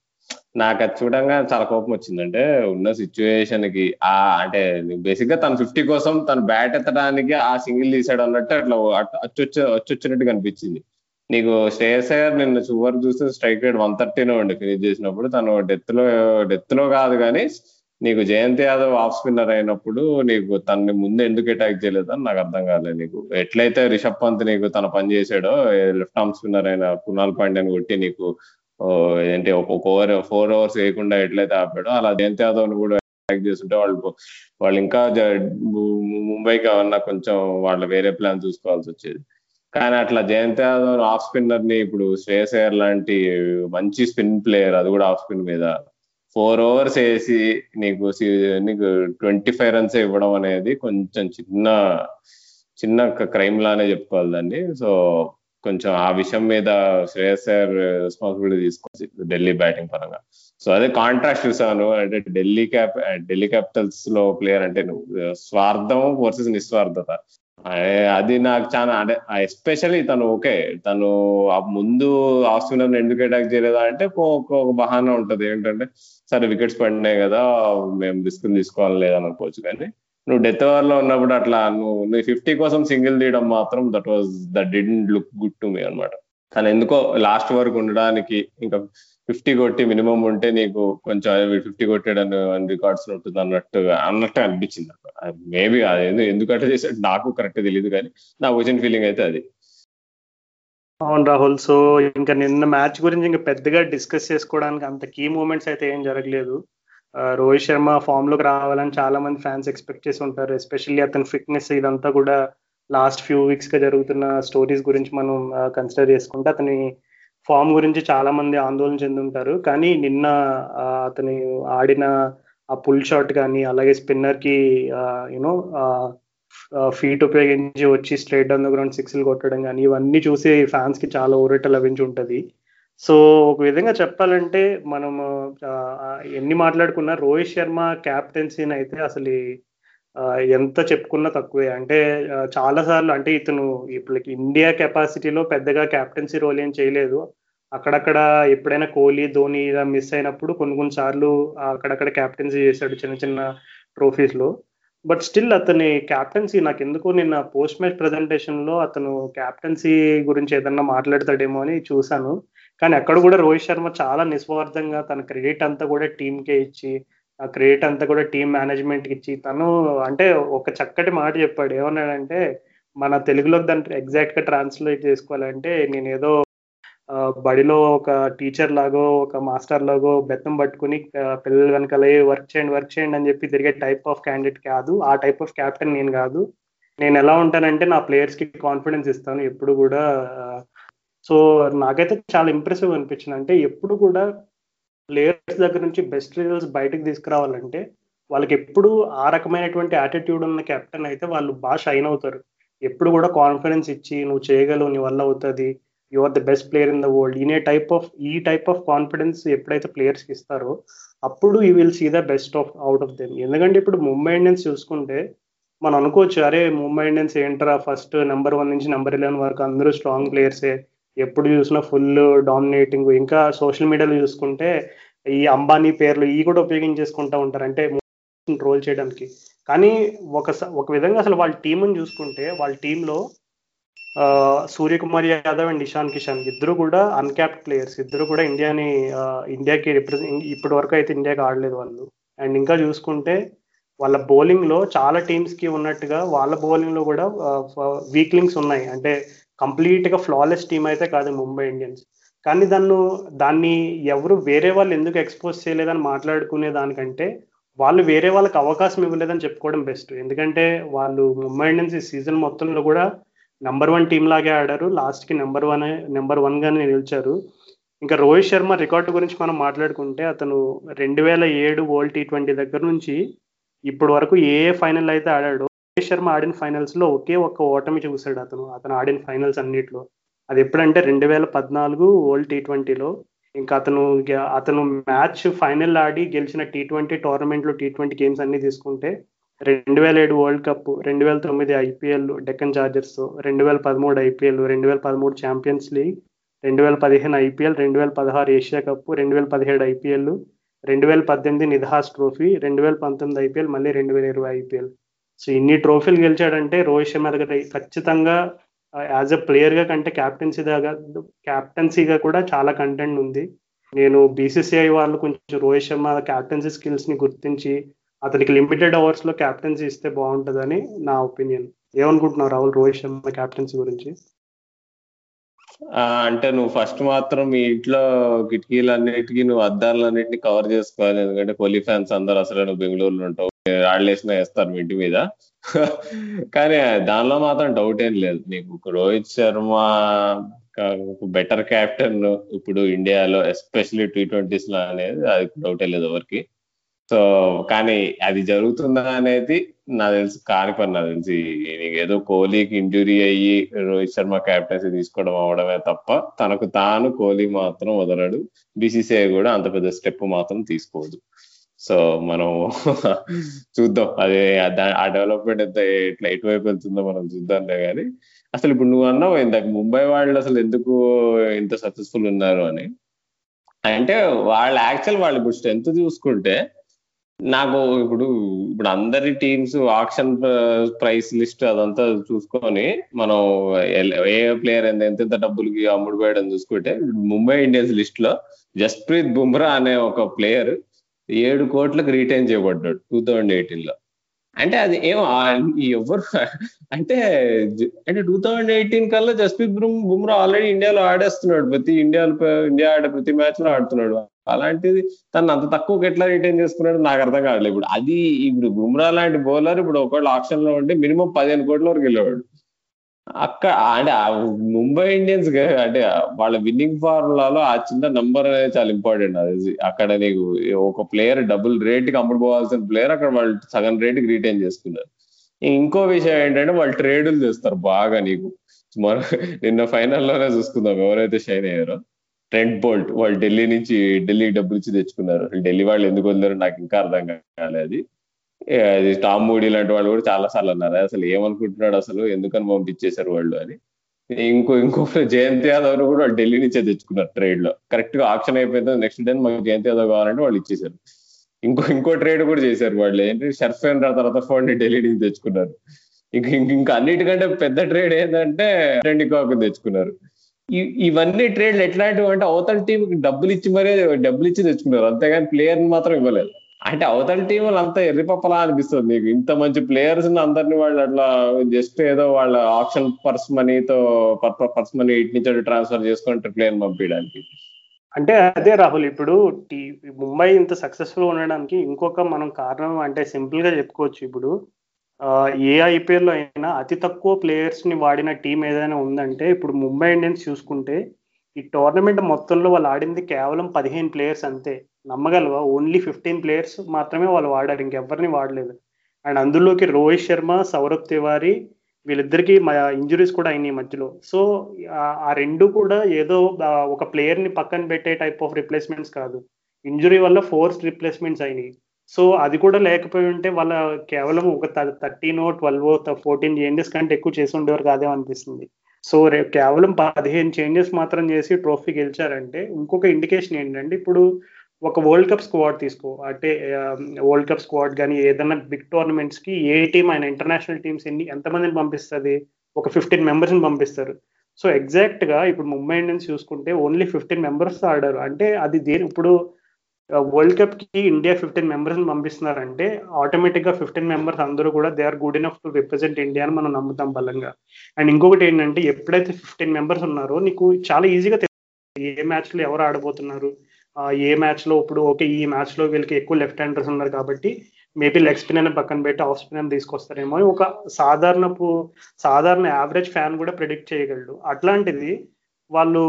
నాకు అది చూడంగా చాలా కోపం వచ్చిందంటే ఉన్న సిచ్యువేషన్కి ఆ అంటే బేసిక్గా తన ఫిఫ్టీ కోసం తను బ్యాట్ ఎత్తడానికి ఆ సింగిల్ తీసాడు అన్నట్టు అట్లా అచ్చొచ్చ వచ్చొచ్చినట్టు కనిపించింది నీకు శ్రేయస్ అయ్యర్ నిన్న చివరి చూస్తే స్ట్రైక్ రేట్ వన్ థర్టీనే ఉండే ఫినిష్ చేసినప్పుడు. తను డెత్లో డెత్లో కాదు కానీ నీకు జయంత్ యాదవ్ ఆఫ్ స్పిన్నర్ అయినప్పుడు నీకు తనని ముందు ఎందుకు అటాక్ చేయలేదని నాకు అర్థం కాలేదు నీకు. ఎట్లయితే రిషబ్ పంత్ నీకు తన పని చేసాడో లెఫ్ట్ ఆర్మ్ స్పిన్నర్ అయిన కునాల్ పాండ్యాని కొట్టి నీకు ఏంటి ఒక ఓవర్ ఫోర్ అవర్స్ వేయకుండా ఎట్లయితే ఆపాడో అలా జయంత్ యాదవ్ కూడా అటాక్ చేస్తుంటే వాళ్ళు వాళ్ళు ఇంకా ముంబైకి ఏమన్నా కొంచెం వాళ్ళ వేరే ప్లాన్ చూసుకోవాల్సి వచ్చేది. కానీ అట్లా జయంత్ యాదవ్ ఆఫ్ స్పిన్నర్ని ఇప్పుడు శ్రేయస్ అయ్యర్ లాంటి మంచి స్పిన్ ప్లేయర్ అది కూడా ఆఫ్ స్పిన్ మీద ఫోర్ ఓవర్స్ వేసి నీకు నీకు ట్వంటీ ఫైవ్ రన్స్ ఇవ్వడం అనేది కొంచెం చిన్న చిన్న క్రైమ్ లానే చెప్పుకోవాలి దాన్ని. సో కొంచెం ఆ విషయం మీద శ్రేయస్ సార్ రెస్పాన్సిబిలిటీ తీసుకోవచ్చు ఢిల్లీ బ్యాటింగ్ పరంగా. సో అదే కాంట్రాస్ట్ చూసాను. అంటే ఢిల్లీ క్యాప్ ఢిల్లీ క్యాపిటల్స్లో ప్లేయర్ అంటే నువ్వు స్వార్థం వర్సెస్ నిస్వార్థత. అది నాకు చాలా అంటే ఎస్పెషల్లీ తను ఓకే. తను ముందు ఆఫ్ స్పిన్నర్ ఎందుకు అటాక్ చేయలేదా అంటే ఒక బహానా ఉంటది. ఏంటంటే సరే వికెట్స్ పడినాయి కదా మేము రిస్క్ తీసుకోవాలి లేదని అనుకోవచ్చు. కానీ నువ్వు డెత్ ఓవర్లో ఉన్నప్పుడు అట్లా నువ్వు నువ్వు ఫిఫ్టీ కోసం సింగిల్ తీయడం మాత్రం that was that didn't look good to me అనమాట కానీ ఎందుకో లాస్ట్ వరకు ఉండడానికి ఇంకా ఫిఫ్టీ కొట్టి మినిమం ఉంటే నీకు కొంచెం ఫిఫ్టీ కొట్టాడని రికార్డ్స్ ఉంటుంది అన్నట్టుగా అన్నట్టు అనిపించింది మేబీ అది ఎందుకంటే చేసాడు నాకు కరెక్ట్ తెలియదు కానీ నాకు వచ్చిన ఫీలింగ్ అయితే అది. అవును రాహుల్. సో ఇంకా నిన్న మ్యాచ్ గురించి ఇంకా పెద్దగా డిస్కస్ చేసుకోవడానికి అంత కీ మూమెంట్స్ అయితే ఏం జరగలేదు. రోహిత్ శర్మ ఫామ్లోకి రావాలని చాలా మంది ఫ్యాన్స్ ఎక్స్పెక్ట్ చేసి ఉంటారు. ఎస్పెషల్లీ అతని ఫిట్నెస్ ఇదంతా కూడా లాస్ట్ ఫ్యూ వీక్స్గా జరుగుతున్న స్టోరీస్ గురించి మనం కన్సిడర్ చేసుకుంటే అతని ఫామ్ గురించి చాలా మంది ఆందోళన చెందుంటారు. కానీ నిన్న అతని ఆడిన ఆ పుల్ షాట్ కానీ అలాగే స్పిన్నర్కి యూనో ఫీట్ ఉపయోగించి వచ్చి స్ట్రైట్ డౌన్ ద గ్రౌండ్ సిక్స్లు కొట్టడం కానీ ఇవన్నీ చూసి ఫ్యాన్స్కి చాలా ఊరట లభించి ఉంటుంది సో ఒక విధంగా చెప్పాలంటే మనం ఎన్ని మాట్లాడుకున్నా రోహిత్ శర్మ క్యాప్టెన్సీని అయితే అసలు ఎంత చెప్పుకున్నా తక్కువే. అంటే చాలా సార్లు అంటే ఇతను ఇప్పుడు ఇండియా కెపాసిటీలో పెద్దగా క్యాప్టెన్సీ రోల్ ఏం చేయలేదు. అక్కడక్కడ ఎప్పుడైనా కోహ్లీ ధోని ఇలా మిస్ అయినప్పుడు కొన్ని కొన్ని సార్లు అక్కడక్కడ క్యాప్టెన్సీ చేశాడు చిన్న చిన్న ట్రోఫీస్లో. బట్ స్టిల్ అతని క్యాప్టెన్సీ నాకు ఎందుకు నిన్న పోస్ట్ మ్యాచ్ ప్రెజెంటేషన్లో అతను క్యాప్టెన్సీ గురించి ఏదన్నా మాట్లాడతాడేమో అని చూశాను. కానీ అక్కడ కూడా రోహిత్ శర్మ చాలా నిస్వార్థంగా తన క్రెడిట్ అంతా కూడా టీంకే ఇచ్చి ఆ క్రెడిట్ అంతా కూడా టీం మేనేజ్మెంట్ ఇచ్చి తను అంటే ఒక చక్కటి మాట చెప్పాడు. ఏమన్నాడంటే మన తెలుగులో దాన్ని ఎగ్జాక్ట్గా ట్రాన్స్లేట్ చేసుకోవాలంటే నేను ఏదో బడిలో ఒక టీచర్ లాగో ఒక మాస్టర్ లాగో బెత్తం పట్టుకుని పిల్లలు వెనకాల వర్క్ చేయండి వర్క్ చేయండి అని చెప్పి తిరిగే టైప్ ఆఫ్ క్యాండిడేట్ కాదు. ఆ టైప్ ఆఫ్ క్యాప్టెన్ నేను కాదు. నేను ఎలా ఉంటానంటే నా ప్లేయర్స్కి కాన్ఫిడెన్స్ ఇస్తాను. ఎప్పుడు కూడా సో నాకైతే చాలా ఇంప్రెసివ్ అనిపించింది. అంటే ఎప్పుడు కూడా ప్లేయర్స్ దగ్గర నుంచి బెస్ట్ రిజల్ట్స్ బయటకు తీసుకురావాలంటే వాళ్ళకి ఎప్పుడు ఆ రకమైనటువంటి యాటిట్యూడ్ ఉన్న కెప్టెన్ అయితే వాళ్ళు బాగా షైన్ అవుతారు. ఎప్పుడు కూడా కాన్ఫిడెన్స్ ఇచ్చి నువ్వు చేయగలవు నీ వల్ల అవుతుంది you are the best player in the world ఈనే టైప్ ఆఫ్ ఈ టైప్ ఆఫ్ కాన్ఫిడెన్స్ ఎప్పుడైతే ప్లేయర్స్కి ఇస్తారో అప్పుడు you will see the best of out of them ఎందుకంటే ఇప్పుడు ముంబై ఇండియన్స్ చూసుకుంటే మనం అనుకోవచ్చు అరే ముంబై ఇండియన్స్ ఏంటరా ఫస్ట్ నెంబర్ వన్ నుంచి నెంబర్ ఎలెవెన్ వరకు అందరూ స్ట్రాంగ్ ప్లేయర్సే ఎప్పుడు చూసినా ఫుల్ డామినేటింగ్ ఇంకా సోషల్ మీడియాలో చూసుకుంటే ఈ అంబానీ పేర్లు ఈ కూడా ఉపయోగించేసుకుంటా ఉంటారు. అంటే రోల్ చేయడానికి. కానీ ఒక ఒక విధంగా అసలు వాళ్ళ టీంని చూసుకుంటే వాళ్ళ టీంలో సూర్యకుమార్ యాదవ్ అండ్ ఇషాన్ కిషాన్ ఇద్దరు కూడా అన్క్యాప్డ్ ప్లేయర్స్ ఇద్దరు కూడా ఇండియాని ఇండియాకి రిప్రజెంట్ ఇప్పటి వరకు అయితే ఇండియాకి ఆడలేదు వాళ్ళు. అండ్ ఇంకా చూసుకుంటే వాళ్ళ బౌలింగ్లో చాలా టీమ్స్కి ఉన్నట్టుగా వాళ్ళ బౌలింగ్లో కూడా వీక్లింగ్స్ ఉన్నాయి. అంటే కంప్లీట్గా ఫ్లాలెస్ టీమ్ అయితే కాదు ముంబై ఇండియన్స్. కానీ దాన్ని దాన్ని ఎవరు వేరే వాళ్ళు ఎందుకు ఎక్స్పోజ్ చేయలేదని మాట్లాడుకునే దానికంటే వాళ్ళు వేరే వాళ్ళకి అవకాశం ఇవ్వలేదని చెప్పుకోవడం బెస్ట్ ఎందుకంటే వాళ్ళు ముంబై ఇండియన్స్ ఈ సీజన్ మొత్తంలో కూడా నెంబర్ వన్ టీం లాగే ఆడారు. లాస్ట్కి నెంబర్ వన్ నెంబర్ వన్ గానే నిలిచారు. ఇంకా రోహిత్ శర్మ రికార్డు గురించి మనం మాట్లాడుకుంటే అతను రెండు వేల ఏడు వరల్డ్ టీ ట్వంటీ దగ్గర నుంచి ఇప్పటి వరకు ఏ ఫైనల్ అయితే ఆడాడో రోహిత్ శర్మ ఆడిన ఫైనల్స్లో ఒకే ఒక్క ఓటమి చూశాడు అతను. అతను ఆడిన ఫైనల్స్ అన్నిట్లో. అది ఎప్పుడంటే రెండు వేల పద్నాలుగు వరల్డ్ టీ ట్వంటీలో ఇంకా అతను అతను మ్యాచ్ ఫైనల్ ఆడి గెలిచిన టీ ట్వంటీ టోర్నమెంట్లో టీ ట్వంటీ గేమ్స్ అన్ని తీసుకుంటే రెండు వేల ఏడు వరల్డ్ కప్ రెండు వేల తొమ్మిది ఐపీఎల్ డెక్కన్ చార్జర్స్ రెండు వేల పదమూడు ఐపీఎల్ రెండు వేల పదమూడు ఛాంపియన్స్ లీగ్ రెండు వేల పదిహేను ఐపీఎల్ రెండు వేల పదహారు ఏషియా కప్ రెండు వేల పదిహేడు ఐపీఎల్ రెండు వేల పద్దెనిమిది నిధాస్ ట్రోఫీ రెండు వేల పంతొమ్మిది ఐపీఎల్ మళ్ళీ రెండు వేల ఇరవై ఐపీఎల్ సో ఇన్ని ట్రోఫీలు గెలిచాడంటే రోహిత్ శర్మ దగ్గర ఖచ్చితంగా యాజ్ అ ప్లేయర్గా కంటే క్యాప్టెన్సీ దాకా క్యాప్టెన్సీగా కూడా చాలా కంటెంట్ ఉంది నేను బీసీసీఐ వాళ్ళు కొంచెం రోహిత్ శర్మ క్యాప్టెన్సీ స్కిల్స్ని గుర్తించి అతనికి లిమిటెడ్ అవర్స్లో క్యాప్టెన్సీ ఇస్తే బాగుంటుందని నా ఒపీనియన్ ఏమనుకుంటున్నావు రాహుల్? రోహిత్ శర్మ క్యాప్టెన్సీ గురించి? అంటే నువ్వు ఫస్ట్ మాత్రం మీ ఇంట్లో కిటికీలన్నిటికీ నువ్వు అద్దాలన్నింటినీ కవర్ చేసుకోవాలి. ఎందుకంటే కోహ్లీ ఫ్యాన్స్ అందరు అసలు నువ్వు బెంగళూరులో ఉంటావు. రాళ్ళేసినా వేస్తారు మీ ఇంటి మీద. కానీ దానిలో మాత్రం డౌట్ ఏం లేదు. నీకు రోహిత్ శర్మ బెటర్ క్యాప్టెన్ ఇప్పుడు ఇండియాలో ఎస్పెషల్లీ టీ ట్వంటీస్లో అనేది అది డౌటే లేదు ఎవరికి. సో కానీ అది జరుగుతుందా అనేది నాకు తెలిసి కాని పని నాకు తెలిసి ఏదో కోహ్లీకి ఇంజురీ అయ్యి రోహిత్ శర్మ క్యాప్టెన్సీ తీసుకోవడం అవడమే తప్ప తనకు తాను కోహ్లీ మాత్రం వదలడు. బీసీసీఐ కూడా అంత పెద్ద స్టెప్ మాత్రం తీసుకోదు. సో మనం చూద్దాం. అదే ఆ డెవలప్మెంట్ ఎంత ఎట్లా ఎటువైపు వెళ్తుందో మనం చూద్దాంలే కానీ అసలు ఇప్పుడు నువ్వు అన్నావు ఇందాక ముంబై వాళ్ళు అసలు ఎందుకు ఇంత సక్సెస్ఫుల్ ఉన్నారు అని. అంటే వాళ్ళ యాక్చువల్ వాళ్ళు ఇప్పుడు స్ట్రెంత్ చూసుకుంటే నాకు ఇప్పుడు ఇప్పుడు అందరి టీమ్స్ ఆక్షన్ ప్రైస్ లిస్ట్ అదంతా చూసుకొని మనం ఏ ప్లేయర్ ఎంత ఎంత డబ్బులకి అమ్ముడు పోయడం చూసుకుంటే ముంబై ఇండియన్స్ లిస్ట్లో జస్ప్రీత్ బుమ్రా అనే ఒక ప్లేయర్ ఏడు కోట్లకు రిటైన్ చేయబడ్డాడు టూ థౌజండ్ ఎయిటీన్లో. అంటే అది ఏమో ఎవరు అంటే అంటే టూ థౌజండ్ ఎయిటీన్ కల్లా జస్ప్రీత్ బుమ్రా ఆల్రెడీ ఇండియాలో ఆడేస్తున్నాడు. ప్రతి ఇండియాలో ఇండియా ఆడే ప్రతి మ్యాచ్లో ఆడుతున్నాడు. అలాంటిది తను అంత తక్కువ ఎట్లా రిటైన్ చేసుకున్నాడు నాకు అర్థం కావట్లేదు. ఇప్పుడు అది ఇప్పుడు బుమ్రా లాంటి బౌలర్ ఇప్పుడు ఒకవేళ ఆప్షన్లో ఉంటే మినిమం పదిహేను కోట్ల వరకు వెళ్ళేవాడు అక్కడ అంటే ముంబై ఇండియన్స్ అంటే వాళ్ళ విన్నింగ్ ఫార్ములాలో ఆ చిన్న నంబర్ అనేది చాలా ఇంపార్టెంట్ అది. అక్కడ నీకు ఒక ప్లేయర్ డబుల్ రేట్కి అమ్ముడుపోవాల్సిన ప్లేయర్ అక్కడ వాళ్ళు సగం రేట్కి రిటైన్ చేసుకున్నారు. ఇంకో విషయం ఏంటంటే వాళ్ళు ట్రేడులు చేస్తారు బాగా నీకు. మన నిన్న ఫైనల్లోనే చూసుకుందాం ఎవరైతే షైన్ అయ్యారో. ట్రెంట్ బోల్ట్ వాళ్ళు ఢిల్లీ నుంచి ఢిల్లీ డబ్బులు ఇచ్చి తెచ్చుకున్నారు. ఢిల్లీ వాళ్ళు ఎందుకు వదిలేరు నాకు ఇంకా అర్థం కాలేదు అది. టామ్ మూడీ లాంటి వాళ్ళు కూడా చాలా సార్లు అన్నారు. అసలు ఏమనుకుంటున్నాడు అసలు? ఎందుకని పంపించేశారు వాళ్ళు అని. ఇంకో ఇంకో జయంత్ యాదవ్ కూడా వాళ్ళు ఢిల్లీ నుంచే తెచ్చుకున్నారు ట్రేడ్లో. కరెక్ట్గా ఆప్షన్ అయిపోయింది. నెక్స్ట్ డే మాకు జయంత్ యాదవ్ కావాలంటే వాళ్ళు ఇచ్చేసారు ఇంకో ఇంకో ట్రేడ్ కూడా చేశారు వాళ్ళు. ఏంటి? షర్ఫేన్ తర్వాత ఫోన్ ఢిల్లీ నుంచి తెచ్చుకున్నారు. ఇంక ఇంకా అన్నిటికంటే పెద్ద ట్రేడ్ ఏంటంటే ట్రెండ్ కాకు తెచ్చుకున్నారు. ఇవన్నీ ట్రేడ్లు ఎట్లాంటివి అంటే అవతల టీంకి డబ్బులు ఇచ్చి మరీ డబ్బులు ఇచ్చి తెచ్చుకున్నారు. అంతేగాని ప్లేయర్ మాత్రం ఇవ్వలేదు. అంటే అవతల టీం అంతా ఎర్రిపప్పలా అనిపిస్తుంది నీకు. ఇంత మంచి ప్లేయర్స్ అందరినీ వాళ్ళు అట్లా జస్ట్ ఏదో వాళ్ళ ఆప్షన్ పర్స్ మనీతో పర్స్ మనీ ఇటు నుంచి ట్రాన్స్ఫర్ చేసుకొని ప్లేయర్ పంపించడానికి. అంటే అదే రాహుల్ ఇప్పుడు ముంబై ఇంత సక్సెస్ఫుల్ ఉండడానికి ఇంకొక మనం కారణం అంటే సింపుల్గా చెప్పుకోవచ్చు. ఇప్పుడు ఏ ఐపీఎల్లో అయినా అతి తక్కువ ప్లేయర్స్ని వాడిన టీం ఏదైనా ఉందంటే ఇప్పుడు ముంబై ఇండియన్స్ చూసుకుంటే ఈ టోర్నమెంట్ మొత్తంలో వాళ్ళు ఆడింది కేవలం పదిహేను ప్లేయర్స్ అంతే. నమ్మగలవా? ఓన్లీ ఫిఫ్టీన్ ప్లేయర్స్ మాత్రమే వాళ్ళు వాడారు ఇంకెవరిని వాడలేదు. అండ్ అందులోకి రోహిత్ శర్మ సౌరభ్ తివారీ వీళ్ళిద్దరికి ఇంజురీస్ కూడా అయినాయి మధ్యలో. సో ఆ రెండు కూడా ఏదో ఒక ప్లేయర్ని పక్కన పెట్టే టైప్ ఆఫ్ రిప్లేస్మెంట్స్ కాదు. ఇంజురీ వల్ల ఫోర్స్ రిప్లేస్మెంట్స్ అయినాయి. సో అది కూడా లేకపోయి ఉంటే వాళ్ళ కేవలం ఒక థర్టీనో ట్వెల్వ్ ఫోర్టీన్ చేంజెస్ కంటే ఎక్కువ చేసి ఉండేవారు కాదేమో అనిపిస్తుంది సో రేపు కేవలం పదిహేను చేంజెస్ మాత్రం చేసి ట్రోఫీ గెలిచారంటే ఇంకొక ఇండికేషన్ ఏంటంటే ఇప్పుడు ఒక వరల్డ్ కప్ స్క్వాడ్ తీసుకో అంటే వరల్డ్ కప్ స్క్వాడ్ కానీ ఏదైనా బిగ్ టోర్నమెంట్స్కి ఏ టీం అయినా ఇంటర్నేషనల్ టీమ్స్ ఎన్ని ఎంతమందిని పంపిస్తుంది? ఒక ఫిఫ్టీన్ మెంబర్స్ని పంపిస్తారు. సో ఎగ్జాక్ట్గా ఇప్పుడు ముంబై ఇండియన్స్ చూసుకుంటే ఓన్లీ ఫిఫ్టీన్ మెంబర్స్ ఆడారు. అంటే అది దేని ఇప్పుడు వరల్డ్ కప్కి ఇండియా ఫిఫ్టీన్ మెంబర్స్ పంపిస్తున్నారంటే ఆటోమేటిక్గా ఫిఫ్టీన్ మెంబర్స్ అందరూ కూడా they are good enough to represent India అని మనం నమ్ముతాం బలంగా. అండ్ ఇంకొకటి ఏంటంటే ఎప్పుడైతే ఫిఫ్టీన్ మెంబర్స్ ఉన్నారో నీకు చాలా ఈజీగా ఏ మ్యాచ్లో ఎవరు ఆడబోతున్నారు. ఏ మ్యాచ్లో ఇప్పుడు ఓకే ఈ మ్యాచ్లో వీళ్ళకి ఎక్కువ లెఫ్ట్ హ్యాండర్స్ ఉన్నారు కాబట్టి మేబీ లెగ్ స్పిన్ అని పక్కన పెట్టి ఆఫ్ స్పిన్ అని తీసుకొస్తారేమో అని ఒక సాధారణపు సాధారణ యావరేజ్ ఫ్యాన్ కూడా ప్రిడిక్ట్ చేయగలడు. అట్లాంటిది వాళ్ళు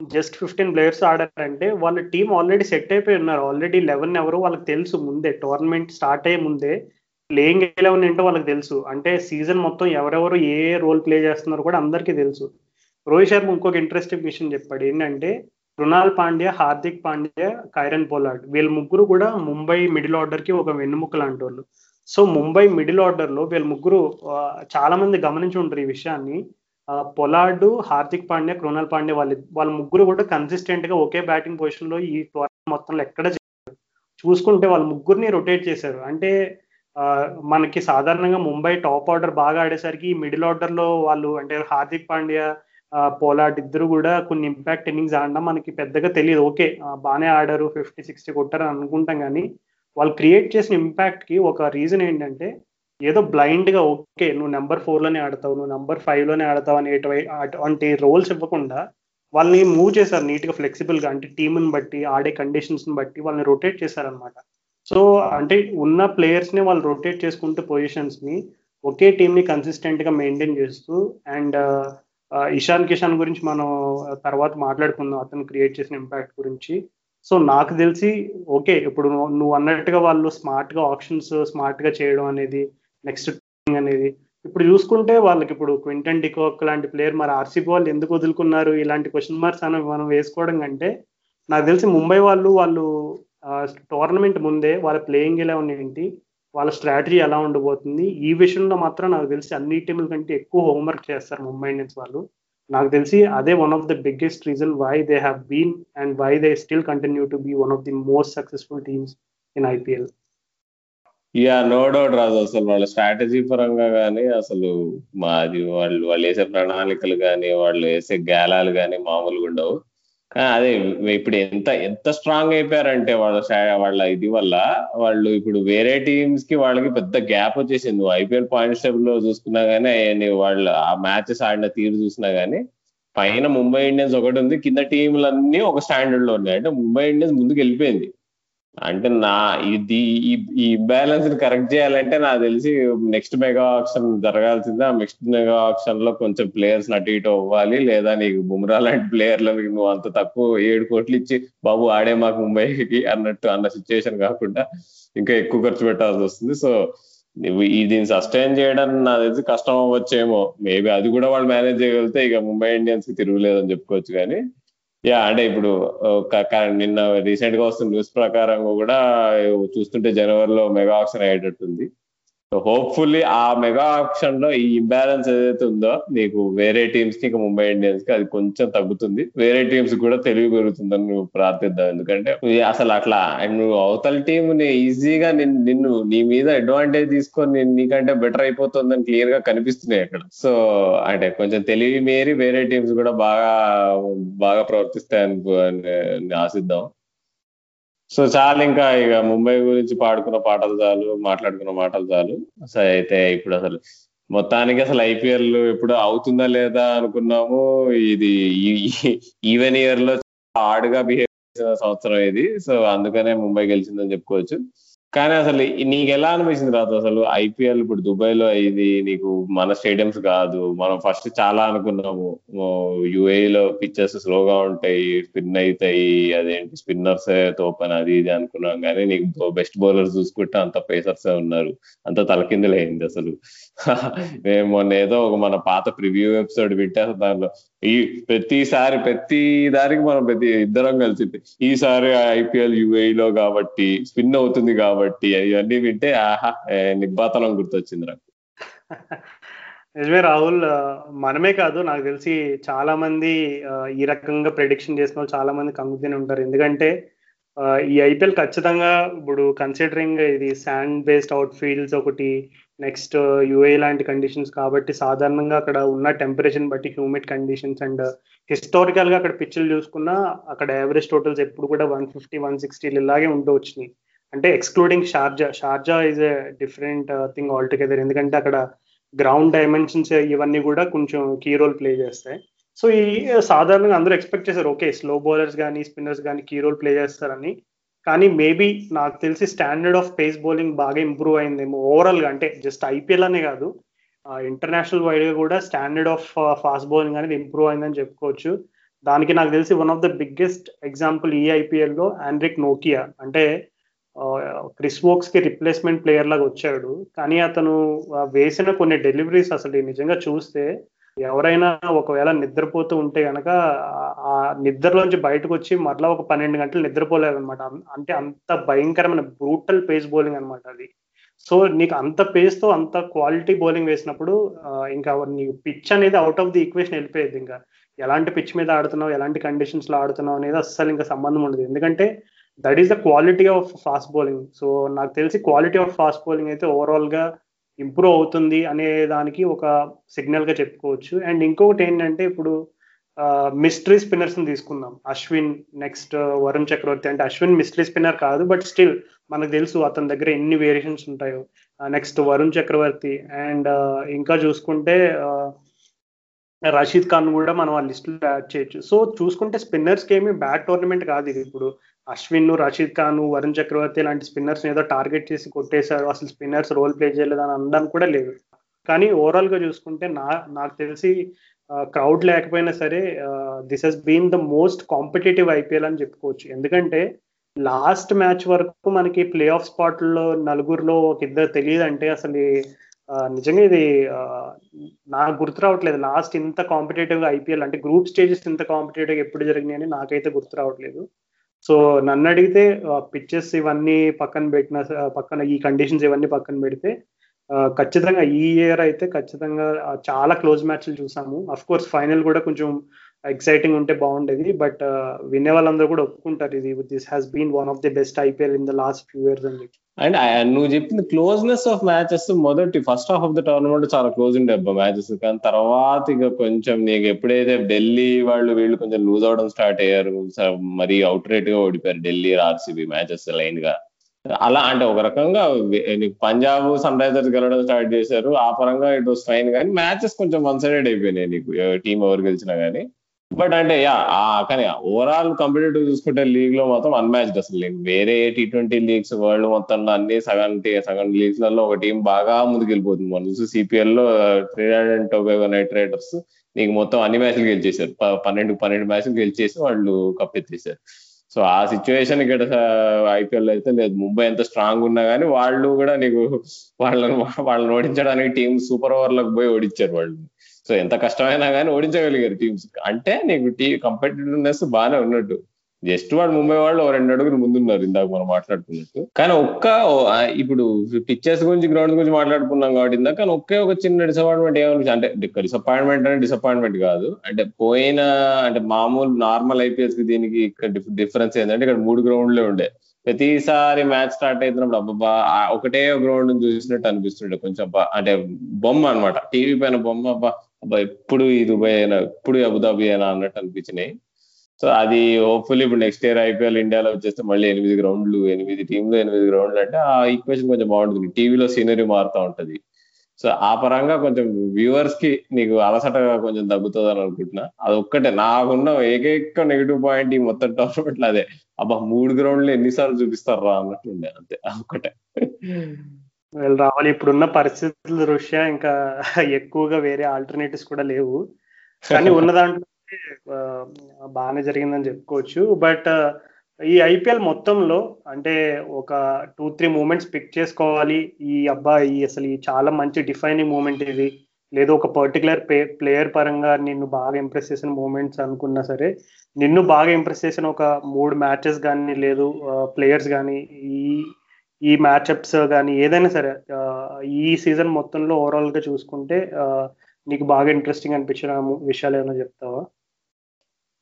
జస్ట్ ఫిఫ్టీన్ ప్లేయర్స్ ఆడారంటే వాళ్ళ టీం ఆల్రెడీ సెట్ అయిపోయి ఉన్నారు. ఆల్రెడీ లెవెన్ ఎవరు వాళ్ళకి తెలుసు ముందే. టోర్నమెంట్ స్టార్ట్ అయ్యే ముందే ప్లేయింగ్ ఎలెవెన్ ఏంటో వాళ్ళకి తెలుసు. అంటే సీజన్ మొత్తం ఎవరెవరు ఏ రోల్ ప్లే చేస్తున్నారో కూడా అందరికీ తెలుసు. రోహిత్ శర్మ ఇంకొక ఇంట్రెస్టింగ్ విషయం చెప్పాడు. ఏంటంటే కృణాల్ పాండ్యా హార్దిక్ పాండ్యా కైరన్ పోలాడ్ వీళ్ళ ముగ్గురు కూడా ముంబై మిడిల్ ఆర్డర్కి ఒక వెన్నుముక్క లాంటి వాళ్ళు సో ముంబై మిడిల్ ఆర్డర్లో వీళ్ళ ముగ్గురు చాలా మంది గమనించి ఉంటారు ఈ విషయాన్ని. పొలార్డు హార్దిక్ పాండ్యా క్రోనల్ పాండ్యా వాళ్ళు వాళ్ళ ముగ్గురు కూడా కన్సిస్టెంట్గా ఒకే బ్యాటింగ్ పొజిషన్లో ఈ టోర్నమెంట్ మొత్తంలో ఎక్కడ చూసుకుంటే వాళ్ళ ముగ్గురిని రొటేట్ చేశారు. అంటే మనకి సాధారణంగా ముంబై టాప్ ఆర్డర్ బాగా ఆడేసరికి మిడిల్ ఆర్డర్లో వాళ్ళు అంటే హార్దిక్ పాండ్యా పోలాట్ ఇద్దరు కూడా కొన్ని ఇంపాక్ట్ ఇన్నింగ్స్ ఆడడం మనకి పెద్దగా తెలియదు. ఓకే బాగానే ఆడారు ఫిఫ్టీ సిక్స్టీ కొట్టారు అనుకుంటాం కానీ వాళ్ళు క్రియేట్ చేసిన ఇంపాక్ట్కి ఒక రీజన్ ఏంటంటే ఏదో బ్లైండ్గా ఓకే నువ్వు నెంబర్ ఫోర్లోనే ఆడతావు నువ్వు నెంబర్ ఫైవ్లోనే ఆడతావు అనే అటువంటి రోల్స్ ఇవ్వకుండా వాళ్ళని మూవ్ చేశారు నీట్గా ఫ్లెక్సిబుల్గా అంటే టీంని బట్టి ఆడే కండిషన్స్ని బట్టి వాళ్ళని రొటేట్ చేశారనమాట సో అంటే ఉన్న ప్లేయర్స్ని వాళ్ళు రొటేట్ చేసుకుంటే పొజిషన్స్ని ఒకే టీమ్ని కన్సిస్టెంట్గా మెయింటైన్ చేస్తూ and uh, uh, Ishan Kishan గురించి మనం uh, తర్వాత మాట్లాడుకుందాం అతను క్రియేట్ చేసిన ఇంపాక్ట్ గురించి. సో నాకు తెలిసి ఓకే ఇప్పుడు నువ్వు అన్నట్టుగా వాళ్ళు స్మార్ట్గా ఆప్షన్స్ స్మార్ట్గా చేయడం అనేది నెక్స్ట్ అనేది. ఇప్పుడు చూసుకుంటే వాళ్ళకి ఇప్పుడు క్వింటన్ డికోక్ లాంటి ప్లేయర్ మరి ఆర్సీబీ వాళ్ళు ఎందుకు వదులుకున్నారు? ఇలాంటి క్వశ్చన్ మార్క్స్ అని మనం వేసుకోవడం కంటే నాకు తెలిసి ముంబై వాళ్ళు వాళ్ళు టోర్నమెంట్ ముందే వాళ్ళ ప్లేయింగ్ ఎలా ఏంటి వాళ్ళ స్ట్రాటజీ ఎలా ఉండబోతుంది ఈ విషయంలో మాత్రం నాకు తెలిసి అన్ని టీముల కంటే ఎక్కువ హోంవర్క్ చేస్తారు ముంబై ఇండియన్స్ వాళ్ళు. నాకు తెలిసి అదే one of the biggest reason why they have been and why they still continue to be one of the most successful teams in IPL yeah no doubt Raju. అసలు వాళ్ళ స్ట్రాటజీ పరంగా కానీ అసలు మాది వాళ్ళు వాళ్ళు వేసే ప్రణాళికలు కానీ వాళ్ళు వేసే గాలాలు కానీ మామూలుగా ఉండవు. అదే ఇప్పుడు ఎంత ఎంత స్ట్రాంగ్ అయిపోయారంటే వాళ్ళ వాళ్ళ ఇది వల్ల వాళ్ళు ఇప్పుడు వేరే టీమ్స్కి వాళ్ళకి పెద్ద గ్యాప్ వచ్చేసింది. ఐపీఎల్ పాయింట్స్ టేబుల్లో చూసుకున్నా గానీ వాళ్ళు ఆ మ్యాచెస్ ఆడిన తీరు చూసినా గానీ పైన ముంబై ఇండియన్స్ ఒకటి ఉంది. కింద టీంలన్నీ ఒక స్టాండర్డ్లో ఉన్నాయి. అంటే ముంబై ఇండియన్స్ ముందుకు వెళ్ళిపోయింది. అంటే నా ఇది ఈ ఇంబ్యాలెన్స్ని కరెక్ట్ చేయాలంటే నాకు తెలిసి నెక్స్ట్ మెగా ఆప్షన్ జరగాల్సిందే. ఆ నెక్స్ట్ మెగా ఆప్షన్లో కొంచెం ప్లేయర్స్ అటు ఇటు అవ్వాలి. లేదా నీకు బుమ్రా లాంటి ప్లేయర్లకు నువ్వు అంత తక్కువ ఏడు కోట్లు ఇచ్చి బాబు ఆడే మాకు ముంబైకి అన్నట్టు అన్న సిచ్యువేషన్ కాకుండా ఇంకా ఎక్కువ ఖర్చు పెట్టాల్సి వస్తుంది. సో దీన్ని సస్టైన్ చేయడం నాకు తెలిసి కష్టం అవ్వచ్చేమో. మేబీ అది కూడా వాళ్ళు మేనేజ్ చేయగలిగితే ఇక ముంబై ఇండియన్స్కి తిరుగులేదని చెప్పుకోవచ్చు కానీ యా అంటే ఇప్పుడు నిన్న రీసెంట్గా వస్తున్న న్యూస్ ప్రకారం కూడా చూస్తుంటే జనవరిలో మెగా ఆక్షన్ అయ్యేటట్టుంది. సో హోప్ఫుల్లీ ఆ మెగా ఆప్షన్లో ఈ ఇంబ్యాలెన్స్ ఏదైతే ఉందో నీకు వేరే టీమ్స్కి ఇంకా ముంబై ఇండియన్స్కి అది కొంచెం తగ్గుతుంది. వేరే టీమ్స్ కూడా తెలివి పెరుగుతుందని నువ్వు ప్రార్థిద్దాం ఎందుకంటే అసలు అట్లా అండ్ నువ్వు అవతల టీం ఈజీగా నిన్ను నీ మీద అడ్వాంటేజ్ తీసుకొని నీకంటే బెటర్ అయిపోతుందని క్లియర్గా కనిపిస్తున్నాయి అక్కడ. సో అంటే కొంచెం తెలివి మేరి వేరే టీమ్స్ కూడా బాగా బాగా ప్రవర్తిస్తాయని ఆశిద్దాం. సో చాలు ఇంకా ఇక ముంబై గురించి పాడుకున్న పాటలు చాలు మాట్లాడుకున్న మాటలు చాలు. అసలు అయితే ఇప్పుడు అసలు మొత్తానికి అసలు ఐపీఎల్ ఇప్పుడు అవుతుందా లేదా అనుకున్నాము. ఇది ఈవెన్ ఇయర్లో ఆడుగా బిహేవ్ చేసిన సంవత్సరం ఇది. సో అందుకనే ముంబై గెలిచిందని చెప్పుకోవచ్చు. కానీ అసలు నీకు ఎలా అనిపించింది రాదు అసలు ఐపీఎల్ ఇప్పుడు దుబాయ్లో ఇది నీకు మన స్టేడియంస్ కాదు మనం ఫస్ట్ చాలా అనుకున్నాము. యుఏలో పిక్చర్స్ స్లోగా ఉంటాయి స్పిన్ అవుతాయి అదేంటి స్పిన్నర్స్ తోపని అది ఇది అనుకున్నాం. కానీ నీకు బెస్ట్ బౌలర్స్ చూసుకుంటే అంత పేసర్స్ ఉన్నారు. అంత తలకిందులైంది అసలు. మేము మొన్న ఏదో ఒక మన పాత ప్రివ్యూ ఎపిసోడ్ వింటే దానిలో. ఈ ప్రతిసారి ప్రతి దానికి మనం ప్రతి ఇద్దరం కలిసి ఈసారి ఐపీఎల్ యుఏలో కాబట్టి స్పిన్ అవుతుంది కాబట్టి ఇవన్నీ వింటే ఆహా నిబ్బాతనం గుర్తొచ్చింది నాకు. నిజమే రాహుల్ మనమే కాదు నాకు తెలిసి చాలా మంది ఈ రకంగా ప్రెడిక్షన్ చేసిన వాళ్ళు చాలా మంది కంగుతూనే ఉంటారు. ఎందుకంటే ఈ ఐపీఎల్ ఖచ్చితంగా ఇప్పుడు కన్సిడరింగ్ ఇది శాండ్ బేస్డ్ అవుట్ ఫీల్డ్స్ ఒకటి నెక్స్ట్ యుఏ uh, లాంటి కండిషన్స్ కాబట్టి సాధారణంగా అక్కడ ఉన్న టెంపరేచర్ బట్టి హ్యూమిడ్ కండిషన్స్ అండ్ హిస్టారికల్గా అక్కడ పిచ్చులు చూసుకున్నా అక్కడ యావరేజ్ టోటల్స్ ఎప్పుడు కూడా వన్ ఫిఫ్టీ వన్ సిక్స్టీ ఇలాగే ఉంటూ వచ్చినాయి. అంటే excluding Sharjah Sharjah is a different thing altogether ఎందుకంటే అక్కడ గ్రౌండ్ డైమెన్షన్స్ ఇవన్నీ కూడా కొంచెం కీ రోల్ ప్లే చేస్తాయి. సో ఈ uh, సాధారణంగా అందరూ ఎక్స్పెక్ట్ చేశారు ఓకే స్లో బౌలర్స్ కానీ స్పిన్నర్స్ కానీ కీ రోల్ ప్లే చేస్తారని. కానీ మేబీ నాకు తెలిసి స్టాండర్డ్ ఆఫ్ పేస్ బౌలింగ్ బాగా ఇంప్రూవ్ అయిందేమో ఓవరాల్గా అంటే జస్ట్ ఐపీఎల్ అనే కాదు ఇంటర్నేషనల్ వైడ్గా కూడా స్టాండర్డ్ ఆఫ్ ఫాస్ట్ బౌలింగ్ అనేది ఇంప్రూవ్ అయిందని చెప్పుకోవచ్చు. దానికి నాకు తెలిసి one of the biggest example ఈ ఆండ్రిక్ నోకియా అంటే క్రిస్ వోక్స్కి రిప్లేస్మెంట్ ప్లేయర్ లాగా వచ్చాడు. కానీ అతను వేసిన కొన్ని డెలివరీస్ అసలు నిజంగా చూస్తే ఎవరైనా ఒకవేళ నిద్రపోతూ ఉంటే గనక ఆ నిద్రలోంచి బయటకు వచ్చి మరలా ఒక పన్నెండు గంటలు నిద్రపోలేదు అనమాట అంటే అంత భయంకరమైన బ్రూటల్ పేస్ బౌలింగ్ అనమాట అది. సో నీకు అంత పేస్తో అంత క్వాలిటీ బౌలింగ్ వేసినప్పుడు ఇంకా నీ పిచ్ అనేది అవుట్ ఆఫ్ ది ఈక్వేషన్ వెళ్ళిపోయేది ఇంకా. ఎలాంటి పిచ్ మీద ఆడుతున్నావు ఎలాంటి కండిషన్స్లో ఆడుతున్నావు అనేది అస్సలు ఇంకా సంబంధం ఉండదు. ఎందుకంటే that is the quality of fast bowling. So నాకు తెలిసి క్వాలిటీ ఆఫ్ ఫాస్ట్ బౌలింగ్ అయితే ఓవరాల్గా ఇంప్రూవ్ అవుతుంది అనే దానికి ఒక సిగ్నల్గా చెప్పుకోవచ్చు. అండ్ ఇంకొకటి ఏంటంటే ఇప్పుడు మిస్టరీ స్పిన్నర్స్ని తీసుకుందాం. అశ్విన్ నెక్స్ట్ వరుణ్ చక్రవర్తి అంటే అశ్విన్ మిస్టరీ స్పిన్నర్ కాదు బట్ స్టిల్ మనకు తెలుసు అతని దగ్గర ఎన్ని వేరియేషన్స్ ఉంటాయో. నెక్స్ట్ వరుణ్ చక్రవర్తి అండ్ ఇంకా చూసుకుంటే రషీద్ ఖాన్ కూడా మనం ఆ లిస్ట్లో యాడ్ చేయొచ్చు. సో చూసుకుంటే స్పిన్నర్స్కి ఏమి బ్యాడ్ టోర్నమెంట్ కాదు ఇది ఇప్పుడు. అశ్విన్ రషీద్ ఖాన్ వరుణ్ చక్రవర్తి లాంటి స్పిన్నర్స్ ఏదో టార్గెట్ చేసి కొట్టేశారు. అసలు స్పిన్నర్స్ రోల్ ప్లే చేయలేదు అని అనడానికి కూడా లేదు. కానీ ఓవరాల్గా చూసుకుంటే నా నాకు తెలిసి క్రౌడ్ లేకపోయినా సరే this has been the most competitive IPL అని చెప్పుకోవచ్చు. ఎందుకంటే లాస్ట్ మ్యాచ్ వరకు మనకి ప్లే ఆఫ్ స్పాట్లో నలుగురిలో ఒక ఇద్దరు తెలియదు అంటే అసలు నిజంగా ఇది నాకు గుర్తు రావట్లేదు. లాస్ట్ ఇంత కాంపిటేటివ్గా ఐపీఎల్ అంటే గ్రూప్ స్టేజెస్ ఇంత కాంపిటేటివ్ ఎప్పుడు జరిగినాయని నాకైతే గుర్తు రావట్లేదు. సో నన్ను అడిగితే పిచ్చెస్ ఇవన్నీ పక్కన పెట్టిన పక్కన ఈ కండిషన్స్ ఇవన్నీ పక్కన పెడితే ఖచ్చితంగా ఈ ఇయర్ అయితే ఖచ్చితంగా చాలా క్లోజ్ మ్యాచ్లు చూసాము. అఫ్ కోర్స్ ఫైనల్ కూడా కొంచెం ఎక్సైటింగ్ ఉంటే బాగుండేది బట్ వినే వాళ్ళందరూ కూడా ఒప్పుకుంటారు ఇది this has been one of the best IPL in the last few years అని చెప్పి. అండ్ నువ్వు చెప్పింది క్లోజ్నెస్ ఆఫ్ మ్యాచెస్ మొదటి first half of the tournament చాలా క్లోజ్ ఉండే అబ్బా మ్యాచెస్. కానీ తర్వాత ఇక కొంచెం నీకు ఎప్పుడైతే ఢిల్లీ వాళ్ళు వీళ్ళు కొంచెం లూజ్ అవడం స్టార్ట్ అయ్యారు మరీ అవుట్ రేట్గా ఓడిపోయారు ఢిల్లీ ఆర్సీబీ మ్యాచెస్ లైన్గా. అలా అంటే ఒక రకంగా నీకు పంజాబ్ సన్ రైజర్స్ గెలవడం స్టార్ట్ చేశారు. ఆ పరంగా ఇట్ వాస్ ఫైన్. కానీ మ్యాచెస్ కొంచెం వన్ సైడెడ్ అయిపోయినాయి నీకు టీం ఎవరు గెలిచినా కానీ బట్ అంటే యా కానీ ఓవరాల్ కంపిటేటివ్ చూసుకుంటే లీగ్లో మాత్రం అన్మ్యాచ్డ్ అసలు. వేరే టీ ట్వంటీ లీగ్స్ వరల్డ్ మొత్తంలో అన్ని సగం సగం లీగ్స్లలో ఒక టీం బాగా ముందుకెళ్ళిపోతుంది. మనం చూసి సిపిఎల్లో Trinidad and Tobago Knight Riders నీకు మొత్తం అన్ని మ్యాచ్లు గెలిచేశారు. పన్నెండు పన్నెండు మ్యాచ్లు గెలిచేసి వాళ్ళు కప్పెత్తేసారు సో ఆ సిచ్యువేషన్ ఇక్కడ ఐపీఎల్ అయితే లేదు. ముంబై ఎంత స్ట్రాంగ్ ఉన్నా కానీ వాళ్ళు కూడా నీకు వాళ్ళని వాళ్ళని ఓడించడానికి టీం సూపర్ ఓవర్లకు పోయి ఓడించారు వాళ్ళు. సో ఎంత కష్టమైనా కానీ ఓడించగలిగారు టీమ్స్ అంటే నీకు టీ కంపెటిటివ్నెస్ బాగానే ఉన్నట్టు. జస్ట్ వాడు ముంబై వాళ్ళు రెండు అడుగులు ముందున్నారు ఇందాక మనం మాట్లాడుకున్నట్టు. కానీ ఒక్క ఇప్పుడు పిక్చర్స్ గురించి గ్రౌండ్ గురించి మాట్లాడుకున్నాం కాబట్టి ఇందాక కానీ ఒకే ఒక చిన్న డిసప్పాయింట్మెంట్ ఏమనిపించింది అంటే డిసప్పాయింట్మెంట్ అంటే డిసప్పాయింట్మెంట్ కాదు. అంటే పోయిన అంటే మామూలు నార్మల్ ఐపీఎస్కి దీనికి ఇక్కడ డిఫరెన్స్ ఏంటంటే ఇక్కడ మూడు గ్రౌండ్లే ఉండే. ప్రతిసారి మ్యాచ్ స్టార్ట్ అవుతున్నప్పుడు అబ్బా ఒకటే గ్రౌండ్ చూసినట్టు అనిపిస్తుండే. కొంచెం అంటే బొమ్మ అనమాట టీవీ పైన బొమ్మ అబ్బా అబ్బా ఎప్పుడు ఈ దుబాయ్ అయినా ఎప్పుడు అబుదాబి అయినా అన్నట్టు అనిపించినాయి. సో అది హోప్ఫుల్లీ ఇప్పుడు నెక్స్ట్ ఇయర్ ఐపీఎల్ ఇండియాలో వచ్చేస్తే మళ్ళీ ఎనిమిది గ్రౌండ్లు ఎనిమిది టీంలు ఎనిమిది గ్రౌండ్లు అంటే ఆ ఈక్వేషన్ కొంచెం బాగుంటుంది. టీవీలో సీనరీ మారుతూ ఉంటది. సో ఆ పరంగా కొంచెం వ్యూవర్స్కి నీకు అలసటగా కొంచెం తగ్గుతుంది అని అనుకుంటున్నా. అది ఒక్కటే. నాకున్న ఏకైక నెగిటివ్ పాయింట్ ఈ మొత్తం టోర్నమెంట్ అదే. అబ్బా మూడు గ్రౌండ్లు ఎన్నిసార్లు చూపిస్తారు రా అంతే. ఒక్కటే. వీళ్ళు రావాలి. ఇప్పుడున్న పరిస్థితుల దృష్ట్యా ఇంకా ఎక్కువగా వేరే ఆల్టర్నేటివ్స్ కూడా లేవు. కానీ ఉన్న దాంట్లో బాగానే జరిగిందని చెప్పుకోవచ్చు. బట్ ఈ ఐపీఎల్ మొత్తంలో అంటే ఒక టూ త్రీ మూమెంట్స్ పిక్ చేసుకోవాలి. ఈ అబ్బాయి అసలు ఈ చాలా మంచి డిఫైనింగ్ మూమెంట్ ఇది. లేదా ఒక పర్టికులర్ ప్లేయర్ పరంగా నిన్ను బాగా ఇంప్రెస్ చేసిన మూమెంట్స్ అనుకున్నా సరే నిన్ను బాగా ఇంప్రెస్ చేసిన ఒక మూడు మ్యాచెస్ కానీ లేదు ప్లేయర్స్ కానీ ఈ ఈ మ్యాచ్అప్స్ కానీ ఏదైనా సరే ఈ సీజన్ మొత్తంలో ఓవరాల్గా చూసుకుంటే నీకు బాగా ఇంట్రెస్టింగ్ అనిపించిన విషయాలు ఏమైనా చెప్తావా?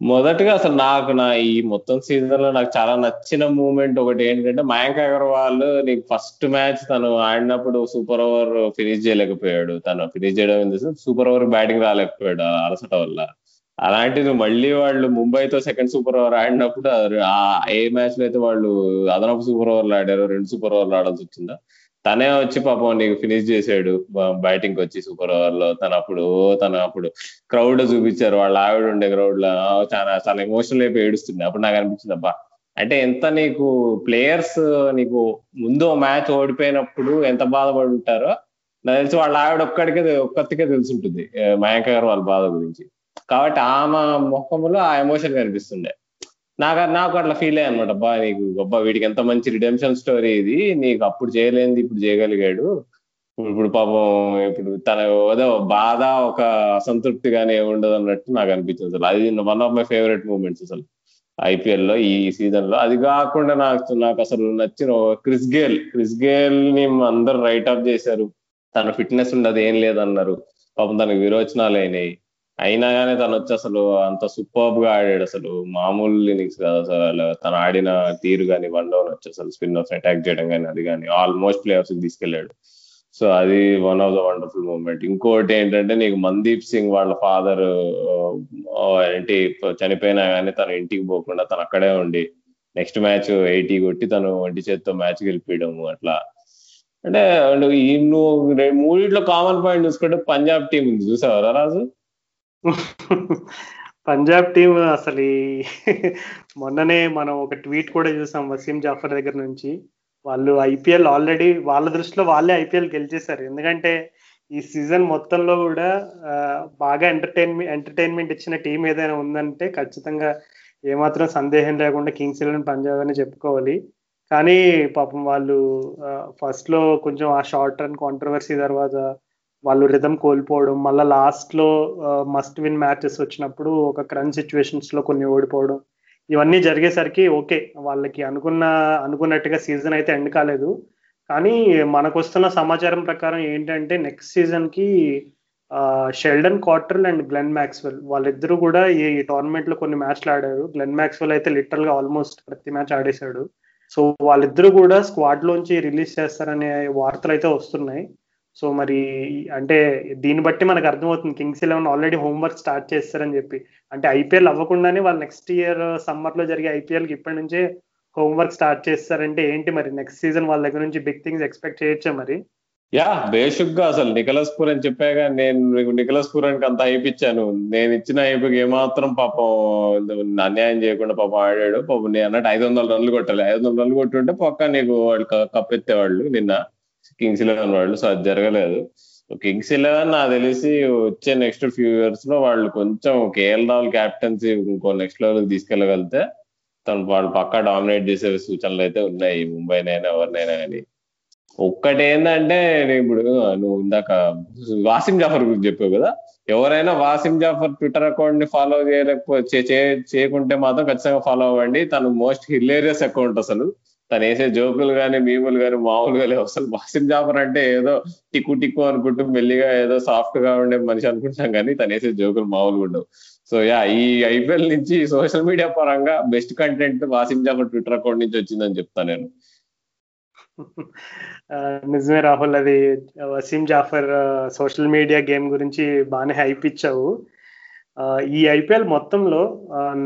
మొదటగా అసలు నాకు నా ఈ మొత్తం సీజన్లో నాకు చాలా నచ్చిన మూమెంట్ ఒకటి ఏంటంటే మయాంక్ అగర్వాల్ నీకు ఫస్ట్ మ్యాచ్ తను ఆడినప్పుడు సూపర్ ఓవర్ ఫినిష్ చేయలేకపోయాడు. తను ఫినిష్ చేయడం సూపర్ ఓవర్ బ్యాటింగ్ రాలేకపోయాడు అలసట వల్ల. అలాంటిది మళ్ళీ వాళ్ళు ముంబైతో సెకండ్ సూపర్ ఓవర్ ఆడినప్పుడు ఆ ఏ మ్యాచ్లో అయితే వాళ్ళు అదనపు సూపర్ ఓవర్లు ఆడారు రెండు సూపర్ ఓవర్లు ఆడాల్సి వచ్చిందా తనే వచ్చి పాపం నీకు ఫినిష్ చేశాడు బ్యాటింగ్ వచ్చి సూపర్ ఓవర్లో. తను అప్పుడు తను అప్పుడు క్రౌడ్ చూపించారు. వాళ్ళ ఆవిడ ఉండే క్రౌడ్లో చాలా చాలా ఎమోషనల్ అయిపోయి ఏడుస్తుండే అప్పుడు నాకు అనిపించింది అబ్బా! అంటే ఎంత నీకు ప్లేయర్స్ నీకు ముందు మ్యాచ్ ఓడిపోయినప్పుడు ఎంత బాధపడి ఉంటారో నాకు తెలిసి వాళ్ళ ఆవిడ ఒక్కడికే ఒక్కతికే తెలుసుంటుంది మయాంక్ గారు వాళ్ళ బాధ గురించి. కాబట్టి ఆమె ముఖంలో ఆ ఎమోషన్ కనిపిస్తుండే. నాకు నాకు అట్లా ఫీల్ అయ్యా అనమాట అబ్బా నీకు గొప్ప వీడికి ఎంత మంచి రిడెంప్షన్ స్టోరీ ఇది. నీకు అప్పుడు చేయలేనిది ఇప్పుడు చేయగలిగాడు. ఇప్పుడు పాపం ఇప్పుడు తన ఏదో బాధ ఒక అసంతృప్తి కానీ ఉండదు అన్నట్టు నాకు అనిపించింది అసలు. అది one of my favourite moments అసలు. ఐపీఎల్లో ఈ సీజన్లో. అది కాకుండా నాకు నాకు అసలు నచ్చిన క్రిస్ గేల్ క్రిస్ గేల్ని అందరు రైట్ ఆఫ్ చేశారు. తన ఫిట్నెస్ ఉండదు ఏం లేదన్నారు పాపం తనకు విరోచనాలు అయినాయి. అయినా కానీ తను వచ్చి అసలు అంత సూపర్బ్గా ఆడాడు అసలు. మామూలు ఇన్నింగ్స్ కాదు అసలు. తను ఆడిన తీరు కానీ వన్ డౌన్ వచ్చి అసలు స్పిన్ ఆఫ్ అటాక్ చేయడం కానీ అది కానీ ఆల్మోస్ట్ ప్లే ఆఫ్స్ తీసుకెళ్ళాడు సో అది one of the wonderful moment ఇంకోటి ఏంటంటే నీకు మందీప్ సింగ్ వాళ్ళ ఫాదర్ ఏంటి చనిపోయినా కానీ తన ఇంటికి పోకుండా తను అక్కడే ఉండి నెక్స్ట్ మ్యాచ్ ఎయిటీ కొట్టి తను ఒంటి చేత్తో మ్యాచ్ గెలిపించడము అట్లా. అంటే ఈ నువ్వు మూడిట్లో కామన్ పాయింట్ చూసుకుంటే పంజాబ్ టీం ఉంది. చూసావరా రాజు? పంజాబ్ టీం అసలు మొన్ననే మనం ఒక ట్వీట్ కూడా చూసాం వసీం జాఫర్ దగ్గర నుంచి. వాళ్ళు ఐపీఎల్ ఆల్రెడీ వాళ్ళ దృష్టిలో వాళ్ళే ఐపీఎల్ గెలిచేశారు. ఎందుకంటే ఈ సీజన్ మొత్తంలో కూడా బాగా ఎంటర్టైన్మెంట్ ఎంటర్టైన్మెంట్ ఇచ్చిన టీం ఏదైనా ఉందంటే ఖచ్చితంగా ఏమాత్రం సందేహం లేకుండా కింగ్స్ ఎలెవన్ పంజాబ్ అని చెప్పుకోవాలి. కానీ పాపం వాళ్ళు ఫస్ట్లో కొంచెం ఆ షార్ట్ రన్ కాంట్రవర్సీ తర్వాత వాళ్ళు రిధం కోల్పోవడం మళ్ళీ లాస్ట్లో మస్ట్ విన్ మ్యాచెస్ వచ్చినప్పుడు ఒక క్రన్ సిచ్యువేషన్స్లో కొన్ని ఓడిపోవడం ఇవన్నీ జరిగేసరికి ఓకే వాళ్ళకి అనుకున్న అనుకున్నట్టుగా సీజన్ అయితే ఎండ్ కాలేదు. కానీ మనకు వస్తున్న సమాచారం ప్రకారం ఏంటంటే నెక్స్ట్ సీజన్కి Sheldon Cottrell and Glenn Maxwell వాళ్ళిద్దరూ కూడా ఈ టోర్నమెంట్లో కొన్ని మ్యాచ్లు ఆడారు. గ్లెన్ మ్యాక్స్వెల్ అయితే లిటరల్గా ఆల్మోస్ట్ ప్రతి మ్యాచ్ ఆడేశాడు. సో వాళ్ళిద్దరూ కూడా స్క్వాడ్లోంచి రిలీజ్ చేస్తారనే వార్తలు అయితే వస్తున్నాయి. సో మరి అంటే దీన్ని బట్టి మనకు అర్థమవుతుంది. Kings eleven already homework start చేస్తారని చెప్పి. అంటే ఐపీఎల్ అవ్వకుండానే వాళ్ళు నెక్స్ట్ ఇయర్ సమ్మర్లో జరిగే ఐపీఎల్కి ఇప్పటి నుంచే హోంవర్క్ స్టార్ట్ చేస్తారంటే ఏంటి మరి? నెక్స్ట్ సీజన్ వాళ్ళ దగ్గర నుంచి బిగ్ థింగ్స్ ఎక్స్పెక్ట్ చేయొచ్చా మరి? యా బేసిక్గా అసలు నికలస్ పూర్ అని చెప్పాగా నేను నికలస్ పూర్ అని అంత హైప్ ఇచ్చాను. నేను ఇచ్చిన హైప్కి ఏమాత్రం పాపం అన్యాయం చేయకుండా పాపం ఆడాడు. పాపం నేను అన్నట్టు ఐదు వందల రన్లు కొట్టాలి. ఐదు వందల రన్లు కొట్టుంటే పక్క నీకు వాళ్ళు కప్పెత్తేవాళ్ళు నిన్న. కింగ్స్ ఎలెవెన్ వాళ్ళు సో అది జరగలేదు. కింగ్స్ ఎలెవెన్ నాకు తెలిసి వచ్చే నెక్స్ట్ ఫ్యూ ఇయర్స్లో వాళ్ళు కొంచెం కేఎల్ రాహుల్ క్యాప్టెన్సీ ఇంకో నెక్స్ట్ లెవెల్ తీసుకెళ్ళగలిగితే తను వాళ్ళు పక్కా డామినేట్ చేసే సూచనలు అయితే ఉన్నాయి. ముంబైనైనా ఎవరినైనా కానీ ఒక్కటి ఏంటంటే ఇప్పుడు నువ్వు ఇందాక వాసిం జాఫర్ గురించి చెప్పావు కదా. ఎవరైనా వాసిం జాఫర్ ట్విట్టర్ అకౌంట్ని ఫాలో చేయలేకపోతే చేయకుంటే మాత్రం ఖచ్చితంగా ఫాలో అవ్వండి. తను మోస్ట్ హిలేరియస్ అకౌంట్ అసలు. తను వేసే జోకులు కానీ మీములు కానీ మామూలుగా లేవు. అసలు వాసిం జాఫర్ అంటే ఏదో టిక్కు టిక్కు అనుకుంటూ మెల్లిగా ఏదో సాఫ్ట్గా ఉండే మనిషి అనుకుంటాం కానీ తను వేసే జోకులు మామూలుగా ఉండవు. సో యా ఈ ఐపీఎల్ నుంచి సోషల్ మీడియా పరంగా best content Wasim Jaffer Twitter account నుంచి వచ్చిందని చెప్తాను నేను. నిజమే రాహుల్ అది Wasim Jaffer social media game గురించి బాగానే హైప్ ఇచ్చావు. ఈ ఐపీఎల్ మొత్తంలో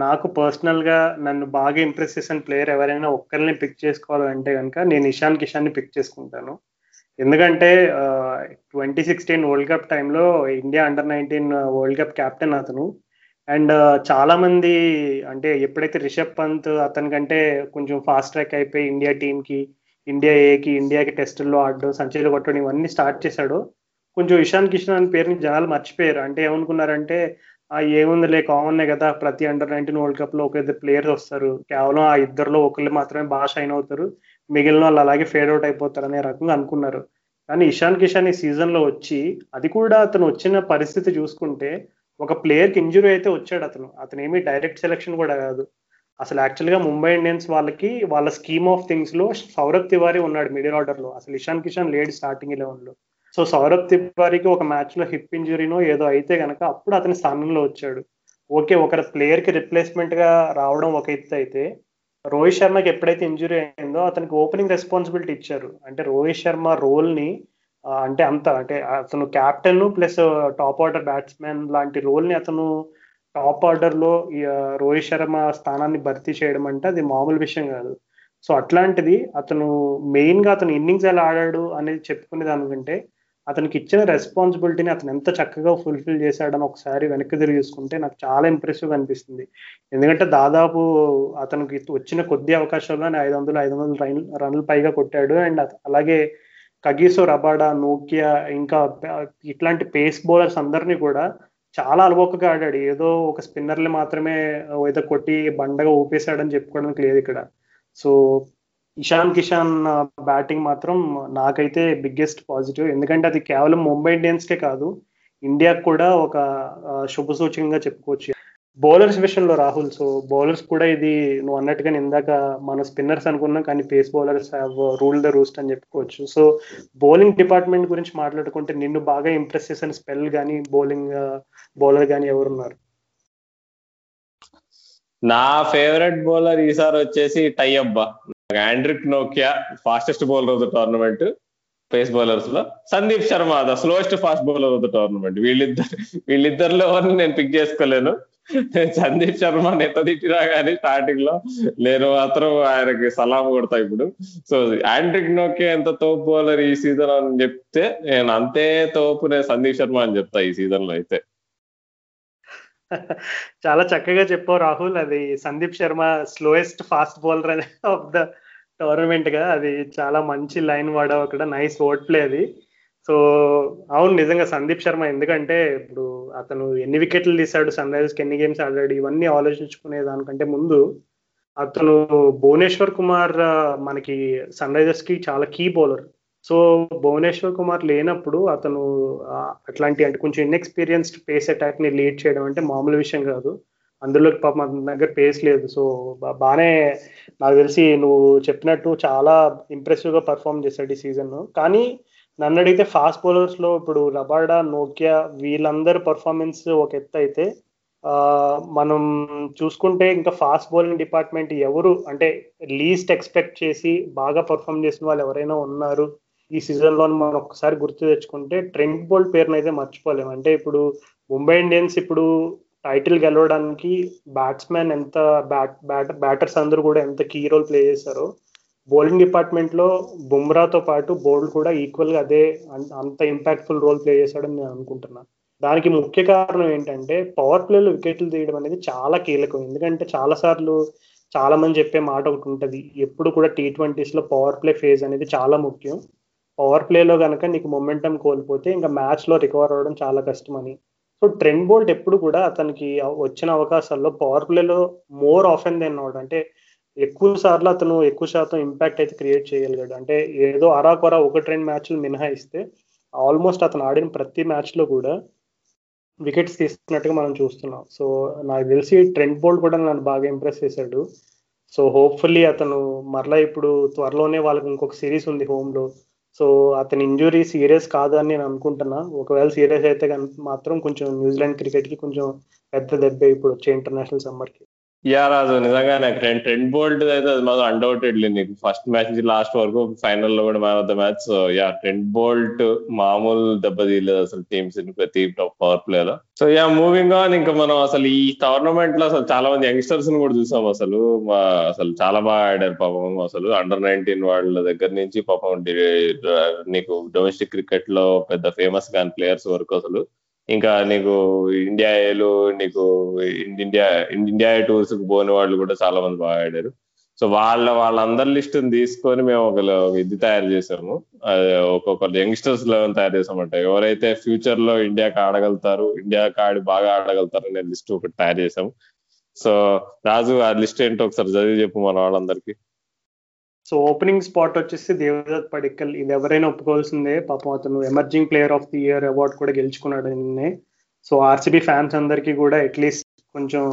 నాకు పర్సనల్గా నన్ను బాగా ఇంప్రెస్ చేసిన ప్లేయర్ ఎవరైనా ఒక్కరిని పిక్ చేసుకోవాలంటే కనుక నేను ఇషాన్ కిషాన్ని పిక్ చేసుకుంటాను. ఎందుకంటే ట్వంటీ సిక్స్టీన్ వరల్డ్ కప్ టైంలో India under nineteen world cup captain అతను. అండ్ చాలా మంది అంటే ఎప్పుడైతే రిషబ్ పంత్ అతని కంటే కొంచెం ఫాస్ట్ ట్రాక్ అయిపోయి ఇండియా టీంకి కి ఇండియా ఏకి ఇండియాకి టెస్టుల్లో ఆడడం సంచరీలు కొట్టడం ఇవన్నీ స్టార్ట్ చేశాడు. కొంచెం ఇషాన్ కిషన్ అనే పేరుని జనాలు మర్చిపోయారు. అంటే ఏమనుకున్నారంటే ఏముందిలే కామన్ కదా. ప్రతి అండర్ నైన్టీన్ వరల్డ్ కప్లో ఒక ఇద్దరు ప్లేయర్స్ వస్తారు. కేవలం ఆ ఇద్దరులో ఒకళ్ళు మాత్రమే బాగా షైన్ అవుతారు. మిగిలిన వాళ్ళు అలాగే ఫేడ్ అవుట్ అయిపోతారు అనే రకంగా అనుకున్నారు. కానీ ఇషాన్ కిషాన్ ఈ సీజన్లో వచ్చి అది కూడా అతను వచ్చిన పరిస్థితి చూసుకుంటే ఒక ప్లేయర్కి ఇంజురీ అయితే వచ్చాడు అతను. అతను ఏమి డైరెక్ట్ సెలెక్షన్ కూడా కాదు. అసలు యాక్చువల్గా ముంబై ఇండియన్స్ వాళ్ళకి వాళ్ళ స్కీమ్ ఆఫ్ థింగ్స్లో సౌరభ్ తివారీ ఉన్నాడు మిడిల్ ఆర్డర్లో. అసలు ఇషాన్ కిషాన్ లేడు స్టార్టింగ్ ఎలెవెన్లో. సో సౌరభ్ తివారికి ఒక మ్యాచ్లో హిప్ ఇంజురీనో ఏదో అయితే గనక అప్పుడు అతని స్థానంలో వచ్చాడు. ఓకే ఒక ప్లేయర్కి రిప్లేస్మెంట్గా రావడం ఒక ఎత్తు అయితే రోహిత్ శర్మకి ఎప్పుడైతే ఇంజురీ అయిందో అతనికి ఓపెనింగ్ రెస్పాన్సిబిలిటీ ఇచ్చారు. అంటే రోహిత్ శర్మ రోల్ని అంటే అంత అంటే అతను captain plus top order batsmen లాంటి రోల్ని అతను టాప్ ఆర్డర్లో రోహిత్ శర్మ స్థానాన్ని భర్తీ చేయడం అంటే అది మామూలు విషయం కాదు. సో అట్లాంటిది అతను మెయిన్గా అతను ఇన్నింగ్స్ ఎలా ఆడాడు అనేది చెప్పుకునే దానికంటే అతనికి ఇచ్చిన రెస్పాన్సిబిలిటీని అతను ఎంత చక్కగా ఫుల్ఫిల్ చేశాడని ఒకసారి వెనక్కి తిరిగి చూసుకుంటే నాకు చాలా ఇంప్రెసివ్ అనిపిస్తుంది. ఎందుకంటే దాదాపు అతనికి వచ్చిన కొద్ది అవకాశంలో ఐదు వందలు ఐదు వందల రన్ రన్లు పైగా కొట్టాడు. అండ్ అలాగే కగీసో రబాడా నోకియా ఇంకా ఇట్లాంటి పేస్ బౌలర్స్ అందరినీ కూడా చాలా అలవోకగా ఆడాడు. ఏదో ఒక స్పిన్నర్లు మాత్రమే ఏదో కొట్టి బండగా ఊపేశాడని చెప్పుకోవడానికి లేదు ఇక్కడ. సో ఇషాన్ కిషాన్ బ్యాటింగ్ మాత్రం నాకైతే బిగ్గెస్ట్ పాజిటివ్ ఎందుకంటే అది కేవలం ముంబై ఇండియన్స్కే కాదు ఇండియాకు కూడా ఒక శుభ సూచకంగా చెప్పుకోవచ్చు. బౌలర్స్ విషయంలో రాహుల్ సో బౌలర్స్ కూడా ఇది నువ్వు అన్నట్టుగా ఇందాక మన స్పిన్నర్స్ అనుకున్నాం కానీ pace bowlers have rule the roost అని చెప్పుకోవచ్చు. సో బౌలింగ్ డిపార్ట్మెంట్ గురించి మాట్లాడుకుంటే నిన్ను బాగా ఇంప్రెస్ చేసిన స్పెల్ కానీ బౌలింగ్ బౌలర్ కానీ ఎవరున్నారు? నా ఫేవరెట్ బౌలర్ ఈసారి వచ్చేసి టై అబ్బా. Anrich Nokia fastest bowler of the tournament pace బౌలర్స్లో. Sandeep Sharma the slowest fast bowler of the tournament వీళ్ళిద్దరు వీళ్ళిద్దరిలో ఎవరిని నేను పిక్ చేసుకోలేను. సందీప్ శర్మ నెత్త తిట్టినా కానీ స్టార్టింగ్లో నేను మాత్రం ఆయనకి సలాం కొడతా ఇప్పుడు. సో ఆండ్రిక్ నోకే ఎంత తోపు బౌలర్ ఈ సీజన్ అని చెప్తే నేను అంతే తోపు నేను సందీప్ శర్మ అని చెప్తా ఈ సీజన్లో అయితే. చాలా చక్కగా చెప్పావు రాహుల్. అది Sandeep Sharma slowest fast bowler of the టోర్నమెంట్గా. అది చాలా మంచి లైన్ వాడావు అక్కడ. నైస్ ఓట్ ప్లే అది. సో అవును నిజంగా సందీప్ శర్మ ఎందుకంటే ఇప్పుడు అతను ఎన్ని వికెట్లు తీశాడు సన్ రైజర్స్కి ఎన్ని గేమ్స్ ఆడాడు ఇవన్నీ ఆలోచించుకునే దానికంటే ముందు అతను భువనేశ్వర్ కుమార్ మనకి సన్ రైజర్స్కి చాలా key bowler so Bhuvneshwar Kumar లేనప్పుడు అతను అట్లాంటి అంటే కొంచెం ఇన్ఎక్స్పీరియన్స్డ్ పేస్ అటాక్ని లీడ్ చేయడం అంటే మామూలు విషయం కాదు. అందులో పాపం అతని దగ్గర పేస్ లేదు. సో బాగానే నాకు తెలిసి నువ్వు చెప్పినట్టు చాలా ఇంప్రెసివ్గా పర్ఫామ్ చేశాడు ఈ సీజన్ కానీ నన్ను అడిగితే ఫాస్ట్ బౌలర్స్లో ఇప్పుడు రబాడా నోకియా వీళ్ళందరి పర్ఫార్మెన్స్ ఒక ఎత్తు అయితే మనం చూసుకుంటే ఇంకా ఫాస్ట్ బౌలింగ్ డిపార్ట్మెంట్ ఎవరు అంటే లీస్ట్ ఎక్స్పెక్ట్ చేసి బాగా పర్ఫామ్ చేసిన వాళ్ళు ఎవరైనా ఉన్నారు. ఈ సీజన్లో మనం ఒకసారి గుర్తు తెచ్చుకుంటే ట్రెంట్ బోల్ట్ పేరును అయితే మర్చిపోలేము అంటే ఇప్పుడు ముంబై ఇండియన్స్ ఇప్పుడు టైటిల్ గెలవడానికి బ్యాట్స్మెన్ ఎంత బ్యాట్ బ్యాట్ బ్యాటర్స్ అందరూ కూడా ఎంత కీ రోల్ ప్లే చేశారో బౌలింగ్ డిపార్ట్మెంట్లో బుమ్రాతో పాటు బోల్డ్ కూడా ఈక్వల్గా అదే అంత ఇంపాక్ట్ఫుల్ రోల్ ప్లే చేశాడని నేను అనుకుంటున్నాను దానికి ముఖ్య కారణం ఏంటంటే పవర్ ప్లేలో వికెట్లు తీయడం అనేది చాలా కీలకం. ఎందుకంటే చాలా సార్లు చాలా మంది చెప్పే మాట ఒకటి ఉంటుంది. ఎప్పుడు కూడా టీ ట్వంటీస్లో పవర్ ప్లే ఫేజ్ అనేది చాలా ముఖ్యం. పవర్ ప్లేలో కనుక నీకు మొమెంటం కోల్పోతే ఇంకా మ్యాచ్లో రికవర్ అవ్వడం చాలా కష్టమని. సో ట్రెండ్ బోల్ట్ ఎప్పుడు కూడా అతనికి వచ్చిన అవకాశాల్లో పవర్ ప్లేలో మోర్ ఆఫెన్ దెన్ అవుట్ అంటే ఎక్కువ సార్లు అతను ఎక్కువ శాతం ఇంపాక్ట్ అయితే క్రియేట్ చేయగలిగాడు. అంటే ఏదో అరాకొరా ఒకటి రెండు మ్యాచ్లు మినహాయిస్తే ఆల్మోస్ట్ అతను ఆడిన ప్రతి మ్యాచ్లో కూడా వికెట్స్ తీస్తున్నట్టుగా మనం చూస్తున్నాం. సో నాకు తెలిసి ట్రెండ్ బోల్ట్ కూడా నన్ను బాగా ఇంప్రెస్ చేశాడు. సో హోప్ఫుల్లీ అతను మరలా ఇప్పుడు త్వరలోనే వాళ్ళకి ఇంకొక సిరీస్ ఉంది హోమ్లో సో అతని ఇంజురీ సీరియస్ కాదు అని నేను అనుకుంటున్నా. ఒకవేళ సీరియస్ అయితే మాత్రం కొంచెం న్యూజిలాండ్ క్రికెట్కి కొంచెం పెద్ద దెబ్బ ఇప్పుడు వచ్చే ఇంటర్నేషనల్ సమ్మర్కి యా రాజు నిజంగా నాకు ట్రెండ్ ట్రెండ్ బోల్ట్ అయితే అది మాత్రం అన్డౌటెడ్లీ నీకు. ఫస్ట్ మ్యాచ్ నుంచి లాస్ట్ వరకు ఫైనల్లో కూడా man of the match so yeah Trent Boult మామూలు దెబ్బ తీయలేదు అసలు టీమ్స్ ప్రతి టాప్ పవర్ ప్లే లో. సో యా మూవింగ్ ఆన్ ఇంకా మనం అసలు ఈ టోర్నమెంట్లో అసలు చాలా మంది యంగ్స్టర్స్ని కూడా చూసాం అసలు. అసలు చాలా బాగా ఆడారు పాపం అసలు. అండర్ నైన్టీన్ వాళ్ళ దగ్గర నుంచి పాపం నీకు డొమెస్టిక్ క్రికెట్లో పెద్ద ఫేమస్ కాని ప్లేయర్స్ వరకు అసలు. ఇంకా నీకు ఇండియా ఏలు నీకు ఇండియా ఇండియా టూర్స్కు పోని వాళ్ళు కూడా చాలా మంది బాగా ఆడారు. సో వాళ్ళ వాళ్ళందరి లిస్ట్ తీసుకొని మేము ఒక ఇది తయారు చేసాము. ఒక్కొక్క యంగ్స్టర్స్ లెవెన్ తయారు చేసామంట. ఎవరైతే ఫ్యూచర్లో ఇండియాకి ఆడగలుగుతారు ఇండియాకి ఆడి బాగా ఆడగలుగుతారు అనే లిస్ట్ ఒకటి తయారు చేసాము. సో రాజు ఆ లిస్ట్ ఏంటో ఒకసారి చదివి చెప్పు మన వాళ్ళందరికీ. సో ఓపెనింగ్ స్పాట్ వచ్చేసి దేవదత్ పడిక్కల్ ఇది ఎవరైనా ఒప్పుకోవాల్సిందే. పాపం అతను emerging player of the year award కూడా గెలుచుకున్నాడు నిన్నే. సో ఆర్సీబీ ఫ్యాన్స్ అందరికీ కూడా అట్లీస్ట్ కొంచెం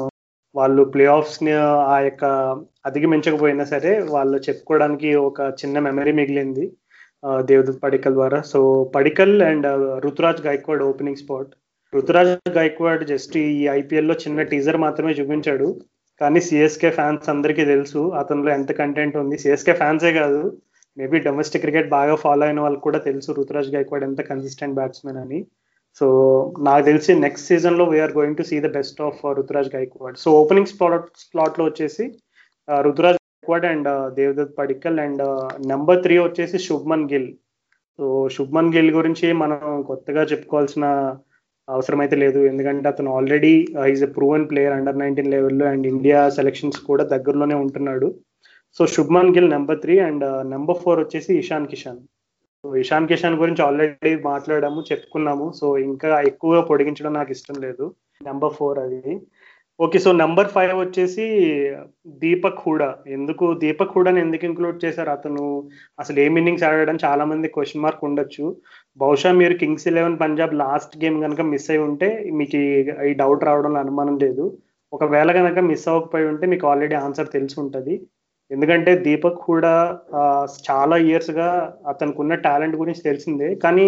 వాళ్ళు ప్లే ఆఫ్స్ని ఆ యొక్క అధిగమించకపోయినా సరే వాళ్ళు చెప్పుకోవడానికి ఒక చిన్న మెమరీ మిగిలింది దేవదత్ పడికల్ ద్వారా. So Padikkal and Ruturaj Gaikwad opening spot Ruturaj Gaikwad just ఈ ఐపీఎల్లో చిన్న టీజర్ మాత్రమే చూపించాడు. కానీ సిఎస్కే ఫ్యాన్స్ అందరికీ తెలుసు అతనిలో ఎంత కంటెంట్ ఉంది. సిఎస్కే ఫ్యాన్సే కాదు మేబీ డొమెస్టిక్ క్రికెట్ బాగా ఫాలో అయిన వాళ్ళకి కూడా తెలుసు రుతురాజ్ గైక్వాడ్ ఎంత కన్సిస్టెంట్ బ్యాట్స్మెన్ అని. సో నాకు తెలిసి నెక్స్ట్ సీజన్లో we're going to see the best of Ruturaj Gaikwad so opening slot స్లాట్లో వచ్చేసి uh, Ruturaj Gaikwad and uh, Devdutt Padikkal and number three వచ్చేసి శుభ్మన్ గిల్. సో శుభ్మన్ గిల్ గురించి మనం కొత్తగా చెప్పుకోవాల్సిన అవసరమైతే లేదు. ఎందుకంటే అతను already is a proven player under nineteen లెవెల్లో అండ్ ఇండియా సెలెక్షన్స్ కూడా దగ్గరలోనే ఉంటున్నాడు. So Shubman Gill number three and number four వచ్చేసి ఇషాన్ కిషాన్ సో ఇషాన్ కిషాన్ గురించి ఆల్రెడీ మాట్లాడాము చెప్పుకున్నాము. సో ఇంకా ఎక్కువగా పొడిగించడం నాకు ఇష్టం లేదు. నెంబర్ ఫోర్ అది. ఓకే సో నెంబర్ ఫైవ్ వచ్చేసి దీపక్ హూడా ఎందుకు దీపక్ హూడాని ఎందుకు ఇంక్లూడ్ చేశారు? అతను అసలు ఏం ఇన్నింగ్స్ ఆడడం చాలా మంది క్వశ్చన్ మార్క్ ఉండొచ్చు. బహుశా మీరు Kings eleven Punjab last game కనుక మిస్ అయి ఉంటే మీకు ఈ డౌట్ రావడంలో అనుమానం లేదు. ఒకవేళ కనుక మిస్ అవ్వకపోయి ఉంటే మీకు ఆల్రెడీ ఆన్సర్ తెలిసి ఉంటుంది. ఎందుకంటే దీపక్ కూడా చాలా ఇయర్స్గా అతనికి ఉన్న టాలెంట్ గురించి తెలిసిందే. కానీ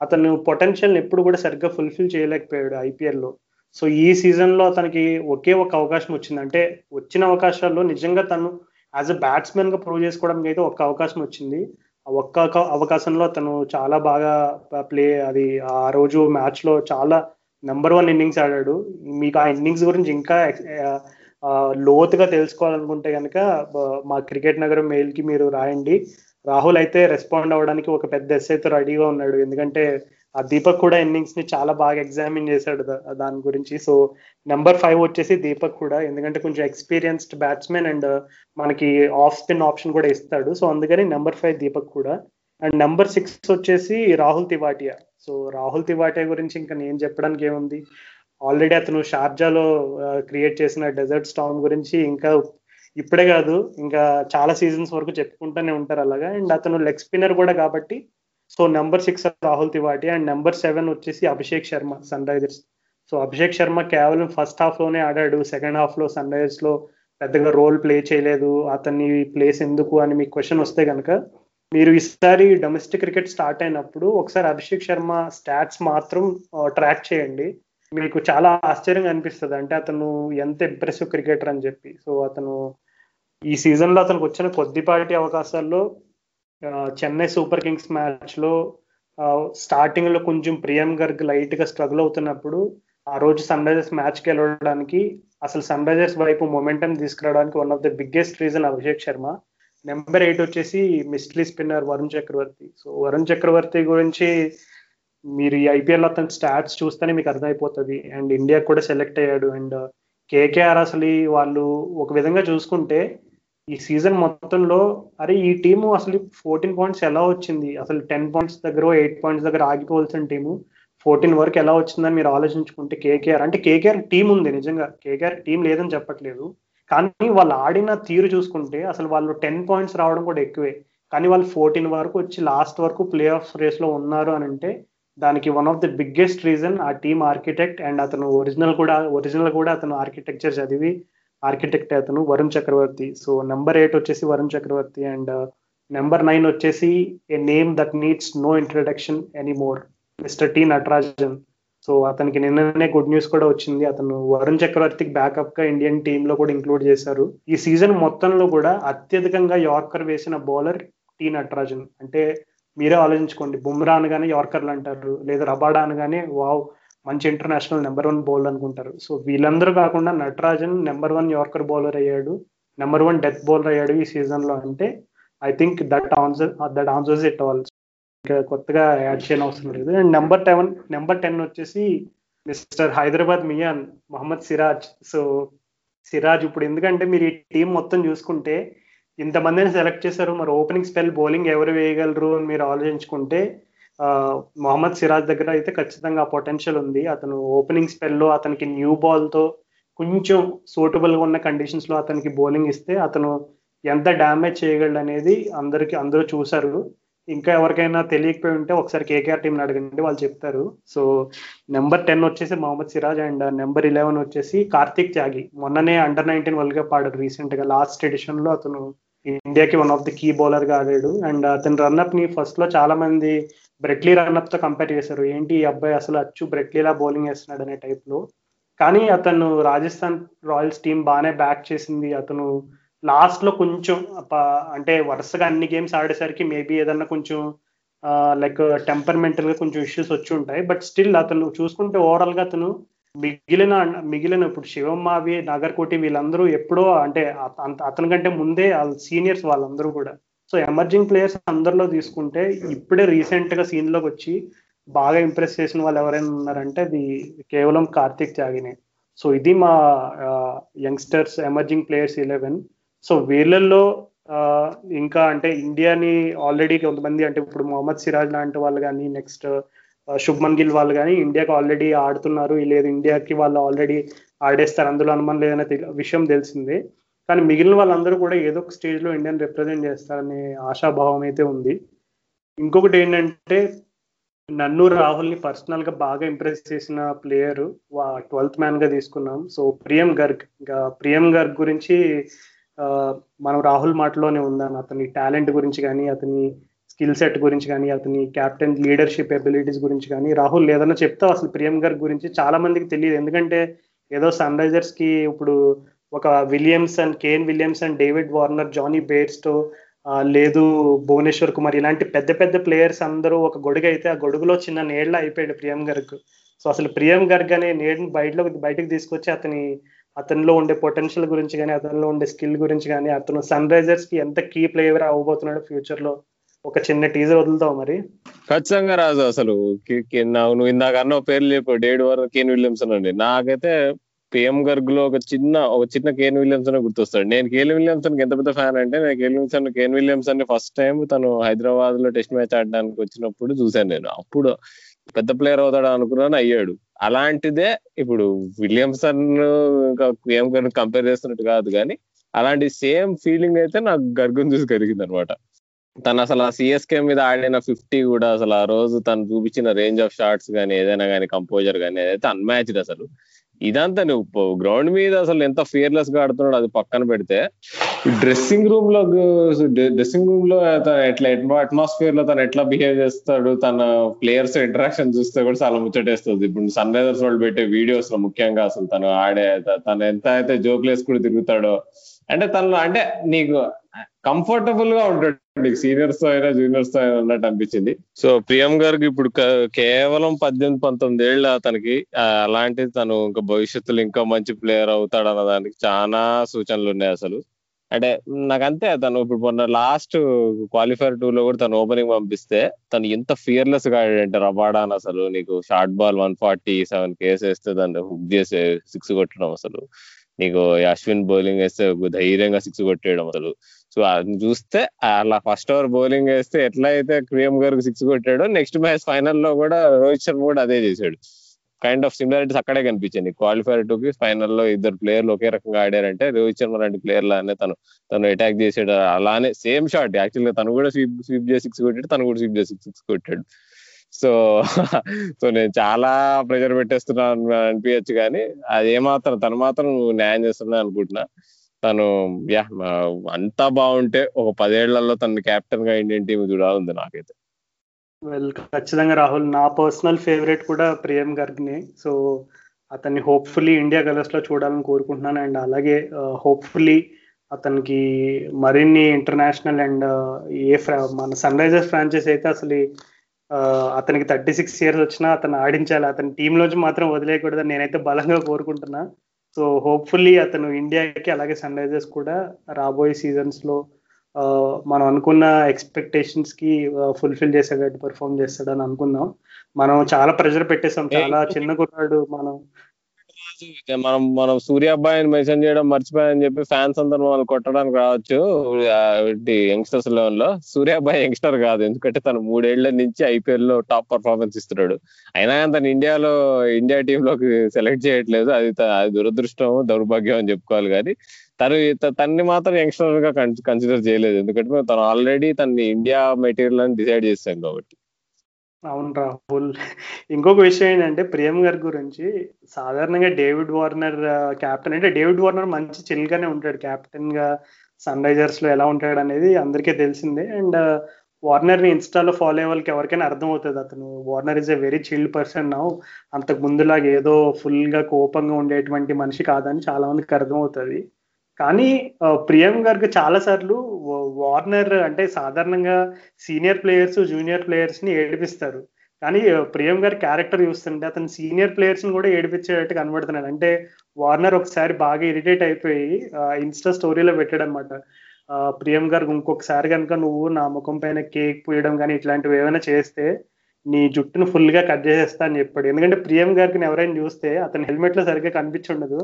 అతను పొటెన్షియల్ ఎప్పుడు కూడా సరిగ్గా ఫుల్ఫిల్ చేయలేకపోయాడు ఐపీఎల్లో సో ఈ సీజన్లో అతనికి ఒకే ఒక అవకాశం వచ్చింది. అంటే వచ్చిన అవకాశాల్లో నిజంగా తను యాజ్ అ బ్యాట్స్మెన్గా ప్రూవ్ చేసుకోవడానికి అయితే ఒక అవకాశం వచ్చింది. ఒక్క అవకాశంలో తను చాలా బాగా ప్లే అది ఆ రోజు మ్యాచ్లో చాలా నెంబర్ వన్ ఇన్నింగ్స్ ఆడాడు. మీకు ఆ ఇన్నింగ్స్ గురించి ఇంకా లోతుగా తెలుసుకోవాలనుకుంటే కనుక మా క్రికెట్ నగరం మెయిల్కి మీరు రాయండి. రాహుల్ అయితే రెస్పాండ్ అవ్వడానికి ఒక పెద్ద ఎస్ఐతో రెడీగా ఉన్నాడు. ఎందుకంటే ఆ దీపక్ కూడా ఇన్నింగ్స్ని చాలా బాగా ఎగ్జామిన్ చేశాడు దాని గురించి. సో నెంబర్ ఫైవ్ వచ్చేసి దీపక్ కూడా. ఎందుకంటే కొంచెం ఎక్స్పీరియన్స్డ్ బ్యాట్స్మెన్ అండ్ మనకి ఆఫ్ స్పిన్ ఆప్షన్ కూడా ఇస్తాడు. సో అందుకని నెంబర్ ఫైవ్ దీపక్ కూడా. అండ్ నెంబర్ సిక్స్ వచ్చేసి రాహుల్ తివాటియా. సో రాహుల్ తివాటియా గురించి ఇంకా నేను చెప్పడానికి ఏముంది? ఆల్రెడీ అతను షార్జాలో uh, క్రియేట్ చేసిన డెజర్ట్ స్టామ్ గురించి ఇంకా ఇప్పుడే కాదు ఇంకా చాలా సీజన్స్ వరకు చెప్పుకుంటూనే ఉంటారు అలాగా. అండ్ అతను లెగ్ స్పిన్నర్ కూడా కాబట్టి so number six Rahul Tewatia and number seven వచ్చేసి Abhishek Sharma Sunrisers so Abhishek Sharma కేవలం ఫస్ట్ హాఫ్లోనే ఆడాడు. సెకండ్ హాఫ్లో సన్ రైజర్స్లో పెద్దగా రోల్ ప్లే చేయలేదు. అతన్ని ప్లేస్ ఎందుకు అని మీకు క్వశ్చన్ వస్తే కనుక మీరు ఈసారి డొమెస్టిక్ క్రికెట్ స్టార్ట్ అయినప్పుడు ఒకసారి అభిషేక్ శర్మ స్టాట్స్ మాత్రం ట్రాక్ చేయండి. మీకు చాలా ఆశ్చర్యంగా అనిపిస్తుంది. అంటే అతను ఎంత ఇంప్రెసివ్ క్రికెటర్ అని చెప్పి. సో అతను ఈ సీజన్లో అతనికి వచ్చిన కొద్దిపాటి అవకాశాల్లో చెన్నై సూపర్ కింగ్స్ మ్యాచ్లో స్టార్టింగ్లో కొంచెం ప్రియం గర్గ్ లైట్గా స్ట్రగుల్ అవుతున్నప్పుడు ఆ రోజు సన్ రైజర్స్ మ్యాచ్కి వెళ్ళడానికి అసలు సన్ రైజర్స్ వైపు మొమెంటం తీసుకురావడానికి one of the biggest reason Abhishek Sharma. Number eight వచ్చేసి mystery spinner Varun Chakravarthy. So Varun Chakravarthy గురించి మీరు ఈ ఐపీఎల్ అతని స్టాట్స్ చూస్తేనే మీకు అర్థమైపోతుంది. అండ్ ఇండియా కూడా సెలెక్ట్ అయ్యాడు. అండ్ కేకేఆర్ అసలు వాళ్ళు ఒక విధంగా చూసుకుంటే ఈ సీజన్ మొత్తంలో అరే ఈ టీము అసలు ఫోర్టీన్ పాయింట్స్ ఎలా వచ్చింది? అసలు టెన్ పాయింట్స్ దగ్గర ఎయిట్ పాయింట్స్ దగ్గర ఆగిపోవాల్సిన టీము ఫోర్టీన్ వరకు ఎలా వచ్చిందని మీరు ఆలోచించుకుంటే కేకేఆర్ అంటే కేకేఆర్ టీం ఉంది నిజంగా. కేకేఆర్ టీం లేదని చెప్పట్లేదు. కానీ వాళ్ళు ఆడిన తీరు చూసుకుంటే అసలు వాళ్ళు టెన్ పాయింట్స్ రావడం కూడా ఎక్కువే. కానీ వాళ్ళు ఫోర్టీన్ వరకు వచ్చి లాస్ట్ వరకు ప్లే ఆఫ్ రేస్లో ఉన్నారు అని అంటే దానికి one of the biggest reason ఆ టీమ్ ఆర్కిటెక్ట్ అండ్ అతను ఒరిజినల్ కూడా ఒరిజినల్ కూడా అతను ఆర్కిటెక్చర్ చదివి ఆర్కిటెక్ట్ అతను Varun Chakravarthy so number eight వచ్చేసి Varun Chakravarthy and number nine వచ్చేసి a name that needs no introduction anymore mister T Natarajan so అతనికి నిన్ననే గుడ్ న్యూస్ కూడా వచ్చింది. అతను వరుణ్ చక్రవర్తికి బ్యాకప్గా ఇండియన్ టీమ్లో కూడా ఇంక్లూడ్ చేశారు. ఈ సీజన్ మొత్తంలో కూడా అత్యధికంగా యార్కర్ వేసిన బౌలర్ టి నటరాజన్ అంటే మీరే ఆలోచించుకోండి. బుమ్రా అనగానే యార్కర్లు అంటారు. లేదా రబాడా అనగానే వావ్ మంచి ఇంటర్నేషనల్ నెంబర్ వన్ బౌలర్ అనుకుంటారు. సో వీళ్ళందరూ కాకుండా Natarajan number one yorker bowler అయ్యాడు. నెంబర్ వన్ డెత్ బౌలర్ అయ్యాడు ఈ సీజన్లో. అంటే I think that answer that answers it all ఇంకా కొత్తగా యాడ్ చేయని అవసరం లేదు. And number ten number ten వచ్చేసి మిస్టర్ హైదరాబాద్ మియాన్ మొహమ్మద్ సిరాజ్ సో సిరాజ్ ఇప్పుడు ఎందుకంటే మీరు ఈ టీం మొత్తం చూసుకుంటే ఇంతమందిని సెలెక్ట్ చేశారు. మరి ఓపెనింగ్ స్పెల్ బౌలింగ్ ఎవరు వేయగలరు అని మీరు ఆలోచించుకుంటే మొహమ్మద్ సిరాజ్ దగ్గర అయితే ఖచ్చితంగా పొటెన్షియల్ ఉంది. అతను ఓపెనింగ్ స్పెల్లో అతనికి న్యూ బాల్తో కొంచెం సూటబుల్గా ఉన్న కండిషన్స్లో అతనికి బౌలింగ్ ఇస్తే అతను ఎంత డ్యామేజ్ చేయగలడు అనేది అందరికి అందరూ చూశారు. ఇంకా ఎవరికైనా తెలియకపోయి ఉంటే ఒకసారి కేకేఆర్ టీం అడగండి వాళ్ళు చెప్తారు. సో నెంబర్ టెన్ వచ్చేసి Mohammed Siraj and number eleven వచ్చేసి కార్తిక్ త్యాగి. మొన్ననే అండర్ నైన్టీన్ వరల్డ్ కప్ ఆడాడు రీసెంట్గా లాస్ట్ ఎడిషన్లో అతను ఇండియాకి వన్ ఆఫ్ ది కీ బౌలర్గా ఆడాడు. అండ్ అతని రన్అప్ని ఫస్ట్లో చాలామంది బ్రెట్లీ రన్అప్తో కంపేర్ చేశారు. ఏంటి ఈ అబ్బాయి అసలు అచ్చు బ్రెట్లీలా బౌలింగ్ వేస్తున్నాడు అనే టైప్లో. కానీ అతను రాజస్థాన్ రాయల్స్ టీం బాగానే బ్యాక్ చేసింది. అతను లాస్ట్లో కొంచెం అంటే వరుసగా అన్ని గేమ్స్ ఆడేసరికి మేబీ ఏదన్నా కొంచెం లైక్ టెంపర్మెంటల్గా కొంచెం ఇష్యూస్ వచ్చి ఉంటాయి. బట్ స్టిల్ అతను చూసుకుంటే ఓవరాల్గా అతను మిగిలిన మిగిలిన ఇప్పుడు శివమావి నాగర్కోటి వీళ్ళందరూ ఎప్పుడో అంటే అతని కంటే ముందే సీనియర్స్ వాళ్ళందరూ కూడా సో ఎమర్జింగ్ ప్లేయర్స్ అందరిలో తీసుకుంటే ఇప్పుడే రీసెంట్గా సీన్లోకి వచ్చి బాగా ఇంప్రెస్ చేసిన వాళ్ళు ఎవరైనా ఉన్నారంటే అది కేవలం కార్తిక్ త్యాగినే. సో ఇది మా youngsters emerging players eleven so వీళ్ళల్లో ఇంకా అంటే ఇండియాని ఆల్రెడీ కొంతమంది అంటే ఇప్పుడు మొహమ్మద్ సిరాజ్ లాంటి వాళ్ళు కానీ నెక్స్ట్ శుభ్మన్ గిల్ వాళ్ళు కానీ ఇండియాకి ఆల్రెడీ ఆడుతున్నారు. లేదు ఇండియాకి వాళ్ళు ఆల్రెడీ ఆడేస్తారు. అందులో అనుమానం లేదనే విషయం తెలిసిందే. కానీ మిగిలిన వాళ్ళందరూ కూడా ఏదో ఒక స్టేజ్లో ఇండియన్ రిప్రజెంట్ చేస్తారనే ఆశాభావం అయితే ఉంది. ఇంకొకటి ఏంటంటే నన్ను రాహుల్ని పర్సనల్గా బాగా ఇంప్రెస్ చేసిన ప్లేయర్ ట్వెల్త్ మ్యాన్గా తీసుకున్నాం. సో ప్రియం గర్గ్ ఇంకా ప్రియం గర్గ్ గురించి మనం రాహుల్ మాటలోనే ఉందాం. అతని టాలెంట్ గురించి కానీ అతని స్కిల్ సెట్ గురించి కానీ అతని క్యాప్టెన్ లీడర్షిప్ ఎబిలిటీస్ గురించి కానీ రాహుల్ ఏదన్నా చెప్తే అసలు ప్రియం గర్గ్ గురించి చాలా మందికి తెలియదు. ఎందుకంటే ఏదో సన్ రైజర్స్కి ఇప్పుడు ఒక Williams and Kane Williams and David Warner Jonny Bairstow లేదు భువనేశ్వర్ కుమార్ ఇలాంటి పెద్ద పెద్ద ప్లేయర్స్ అందరూ ఒక గొడుగు అయితే ఆ గొడుగులో చిన్న నీళ్ళ అయిపోయాడు ప్రియం గర్గ్. సో అసలు ప్రియం గర్గ్ అనే నీళ్ళని బయటలో బయటకు తీసుకొచ్చి అతని అతనిలో ఉండే పొటెన్షియల్ గురించి కానీ అతనిలో ఉండే స్కిల్ గురించి కానీ అతను సన్ రైజర్స్కి ఎంత కీ ప్లేయర్ అవ్వబోతున్నాడు ఫ్యూచర్లో ఒక చిన్న టీజర్ వదులుతావు మరి? ఖచ్చితంగా రాజు అసలు. నువ్వు ఇందాక అన్న పేర్లు చెప్పావు. డేడ్ వర్ కేన్ విలియమ్సన్ అండి. నాకైతే పిఎం గర్గ్లో ఒక చిన్న ఒక చిన్న కేన్ విలియమ్సన్ గుర్తొస్తాడు. నేను కేన్ విలియమ్సన్ ఎంత పెద్ద ఫ్యాన్ అంటే నేను Kane Williamson Kane Williamson first time తను హైదరాబాద్లో టెస్ట్ మ్యాచ్ ఆడడానికి వచ్చినప్పుడు చూశాను నేను. అప్పుడు పెద్ద ప్లేయర్ అవుతాడు అనుకున్నాను అయ్యాడు. అలాంటిదే ఇప్పుడు విలియమ్సన్ ఇంకా పిఎం గర్గ్ కంపేర్ చేస్తున్నట్టు కాదు కానీ అలాంటి సేమ్ ఫీలింగ్ అయితే నాకు గర్గం చూసి కలిగింది అనమాట తను అసలు ఆ సిఎస్కే మీద ఆడిన ఫిఫ్టీ కూడా అసలు ఆ రోజు తను చూపించిన రేంజ్ ఆఫ్ షాట్స్ కానీ ఏదైనా కానీ కంపోజర్ కానీ ఏదైతే అన్మ్యాచ్డ్ అసలు. ఇదంతా నువ్వు గ్రౌండ్ మీద అసలు ఎంత ఫియర్లెస్గా ఆడుతున్నాడు అది పక్కన పెడితే డ్రెస్సింగ్ రూమ్లో డ్రెస్సింగ్ రూమ్లో తను ఎట్లా అట్మాస్ఫియర్లో తను ఎట్లా బిహేవ్ చేస్తాడు తన ప్లేయర్స్ ఇంటరాక్షన్ చూస్తే కూడా చాలా ముచ్చటేస్తుంది. ఇప్పుడు సన్ రైజర్స్ వాళ్ళు పెట్టే వీడియోస్లో ముఖ్యంగా అసలు తను ఆడే తను ఎంత అయితే జోక్లేస్ కూడా తిరుగుతాడో అంటే తను అంటే నీకు కంఫర్టబుల్గా ఉంటాడు. నీకు సీనియర్స్తో అయినా జూనియర్స్తో అయినా ఉన్నట్టు అనిపించింది. సో ప్రియం గారికి ఇప్పుడు కేవలం పద్దెనిమిది పంతొమ్మిది ఏళ్ళ తనకి అలాంటిది తను ఇంకా భవిష్యత్తులో ఇంకా మంచి ప్లేయర్ అవుతాడు అన్న దానికి చాలా సూచనలు ఉన్నాయి అసలు. అంటే నాకంతే తను ఇప్పుడు మొన్న లాస్ట్ క్వాలిఫైర్ టూ లో కూడా తను ఓపెనింగ్ పంపిస్తే తను ఎంత ఫియర్లెస్గా ఆడాడంటే రబాడాన్ అసలు. నీకు short ball one forty seven case వేస్తే దాన్ని హుక్ చేసే సిక్స్ కొట్టడం అసలు. నీకు అశ్విన్ బౌలింగ్ వేస్తే ధైర్యంగా సిక్స్ కొట్టేయడం అసలు. సో అది చూస్తే అలా ఫస్ట్ ఓవర్ బౌలింగ్ వేస్తే ఎట్లా అయితే క్రియం గారికి సిక్స్ కొట్టాడో నెక్స్ట్ మ్యాచ్ ఫైనల్లో కూడా రోహిత్ శర్మ కూడా అదే చేశాడు. కైండ్ ఆఫ్ సిమిలారిటీస్ అక్కడే కనిపించింది క్వాలిఫైర్ టూ కి ఫైనల్లో ఇద్దరు ప్లేయర్లు ఒకే రకంగా ఆడారంటే రోహిత్ శర్మ లాంటి ప్లేయర్ లానే తను తను అటాక్ చేసాడు అలానే సేమ్ షాట్ యాక్చువల్గా తను కూడా స్వీప్ స్వీప్ చేసి సిక్స్ కొట్టాడు తను కూడా స్వీప్ చేసి సిక్స్ కొట్టాడు. సో సో నేను చాలా ప్రెషర్ పెట్టేస్తున్నాను అనిపించచ్చు కానీ అది ఏమాత్రం తను మాత్రం న్యాయం చేస్తున్నా అనుకుంటున్నా. తను యా అంతా బాగుంటే ఒక పదేళ్ళలో తన కెప్టెన్గా ఇండియన్ టీం చూడాలి నాకైతే. వెల్ ఖచ్చితంగా రాహుల్ నా పర్సనల్ ఫేవరెట్ కూడా ప్రియం గర్గ్నే. సో అతన్ని హోప్ఫుల్లీ ఇండియా కలర్స్లో చూడాలని కోరుకుంటున్నాను. అండ్ అలాగే హోప్ఫుల్లీ అతనికి మరిన్ని ఇంటర్నేషనల్ అండ్ ఏ మన సన్ రైజర్స్ ఫ్రాంచైజ్ అయితే అసలు అతనికి థర్టీ సిక్స్ ఇయర్స్ వచ్చినా అతను ఆడించాలి. అతని టీంలోంచి మాత్రం వదిలేయకూడదని నేనైతే బలంగా కోరుకుంటున్నా. సో హోప్ఫుల్లీ అతను ఇండియాకి అలాగే సన్ రైజర్స్ కూడా రాబోయే సీజన్స్లో మనం అనుకున్న ఎక్స్పెక్టేషన్స్కి ఫుల్ఫిల్ చేసేటట్టు పర్ఫామ్ చేస్తాడని అనుకుందాం. మనం చాలా ప్రెషర్ పెట్టేసాం. చాలా చిన్న కుర్రాడు మనం మనం మనం సూర్య అబ్బాయిని మెన్షన్ చేయడం మర్చిపోయాయని చెప్పి ఫ్యాన్స్ అందరూ మనం కొట్టడానికి రావచ్చు. యంగ్స్టర్స్ లెవెన్లో సూర్య అబ్బాయి యంగ్స్టర్ కాదు. ఎందుకంటే తను మూడేళ్ళ నుంచి ఐపీఎల్లో టాప్ పర్ఫార్మెన్స్ ఇస్తున్నాడు. అయినా తను ఇండియాలో ఇండియా టీమ్లోకి సెలెక్ట్ చేయట్లేదు. అది అది దురదృష్టం దౌర్భాగ్యం అని చెప్పుకోవాలి కానీ తను తన్ని మాత్రం యంగ్స్టర్గా కన్సిడర్ చేయలేదు. ఎందుకంటే తను ఆల్రెడీ తన ఇండియా మెటీరియల్ అని డిసైడ్ చేశాం కాబట్టి. అవును రాహుల్. ఇంకొక విషయం ఏంటంటే ప్రియం గారి గురించి సాధారణంగా డేవిడ్ వార్నర్ కెప్టెన్ అంటే డేవిడ్ వార్నర్ మంచి చిల్గానే ఉంటాడు. కెప్టెన్గా సన్ రైజర్స్లో ఎలా ఉంటాడు అనేది అందరికీ తెలిసిందే. అండ్ వార్నర్ని ఇన్స్టాలో ఫాలో అయ్యే వాళ్ళకి ఎవరికైనా అర్థం అవుతుంది అతను Warner is a very chilled person now అంతకు ముందులాగా ఏదో ఫుల్గా కోపంగా ఉండేటువంటి మనిషి కాదని చాలా మందికి అర్థం అవుతుంది కానీ ప్రియం గారికి చాలా సార్లు వార్నర్ అంటే సాధారణంగా సీనియర్ ప్లేయర్స్ జూనియర్ ప్లేయర్స్ని ఏడిపిస్తారు. కానీ ప్రియం గారి క్యారెక్టర్ చూస్తుంటే అతను సీనియర్ ప్లేయర్స్ని కూడా ఏడిపించేటట్టు కనబడుతున్నాడు. అంటే వార్నర్ ఒకసారి బాగా ఇరిటేట్ అయిపోయి ఇన్స్టా స్టోరీలో పెట్టాడు అనమాట ప్రియం గారికి ఇంకొకసారి కనుక నువ్వు నా ముఖం పైన కేక్ పూయడం కానీ ఇట్లాంటివి ఏమైనా చేస్తే నీ జుట్టును ఫుల్గా కట్ చేసేస్తా అని చెప్పాడు. ఎందుకంటే ప్రియం గారికి ఎవరైనా చూస్తే అతని హెల్మెట్లో సరిగ్గా కనిపించి ఉండదు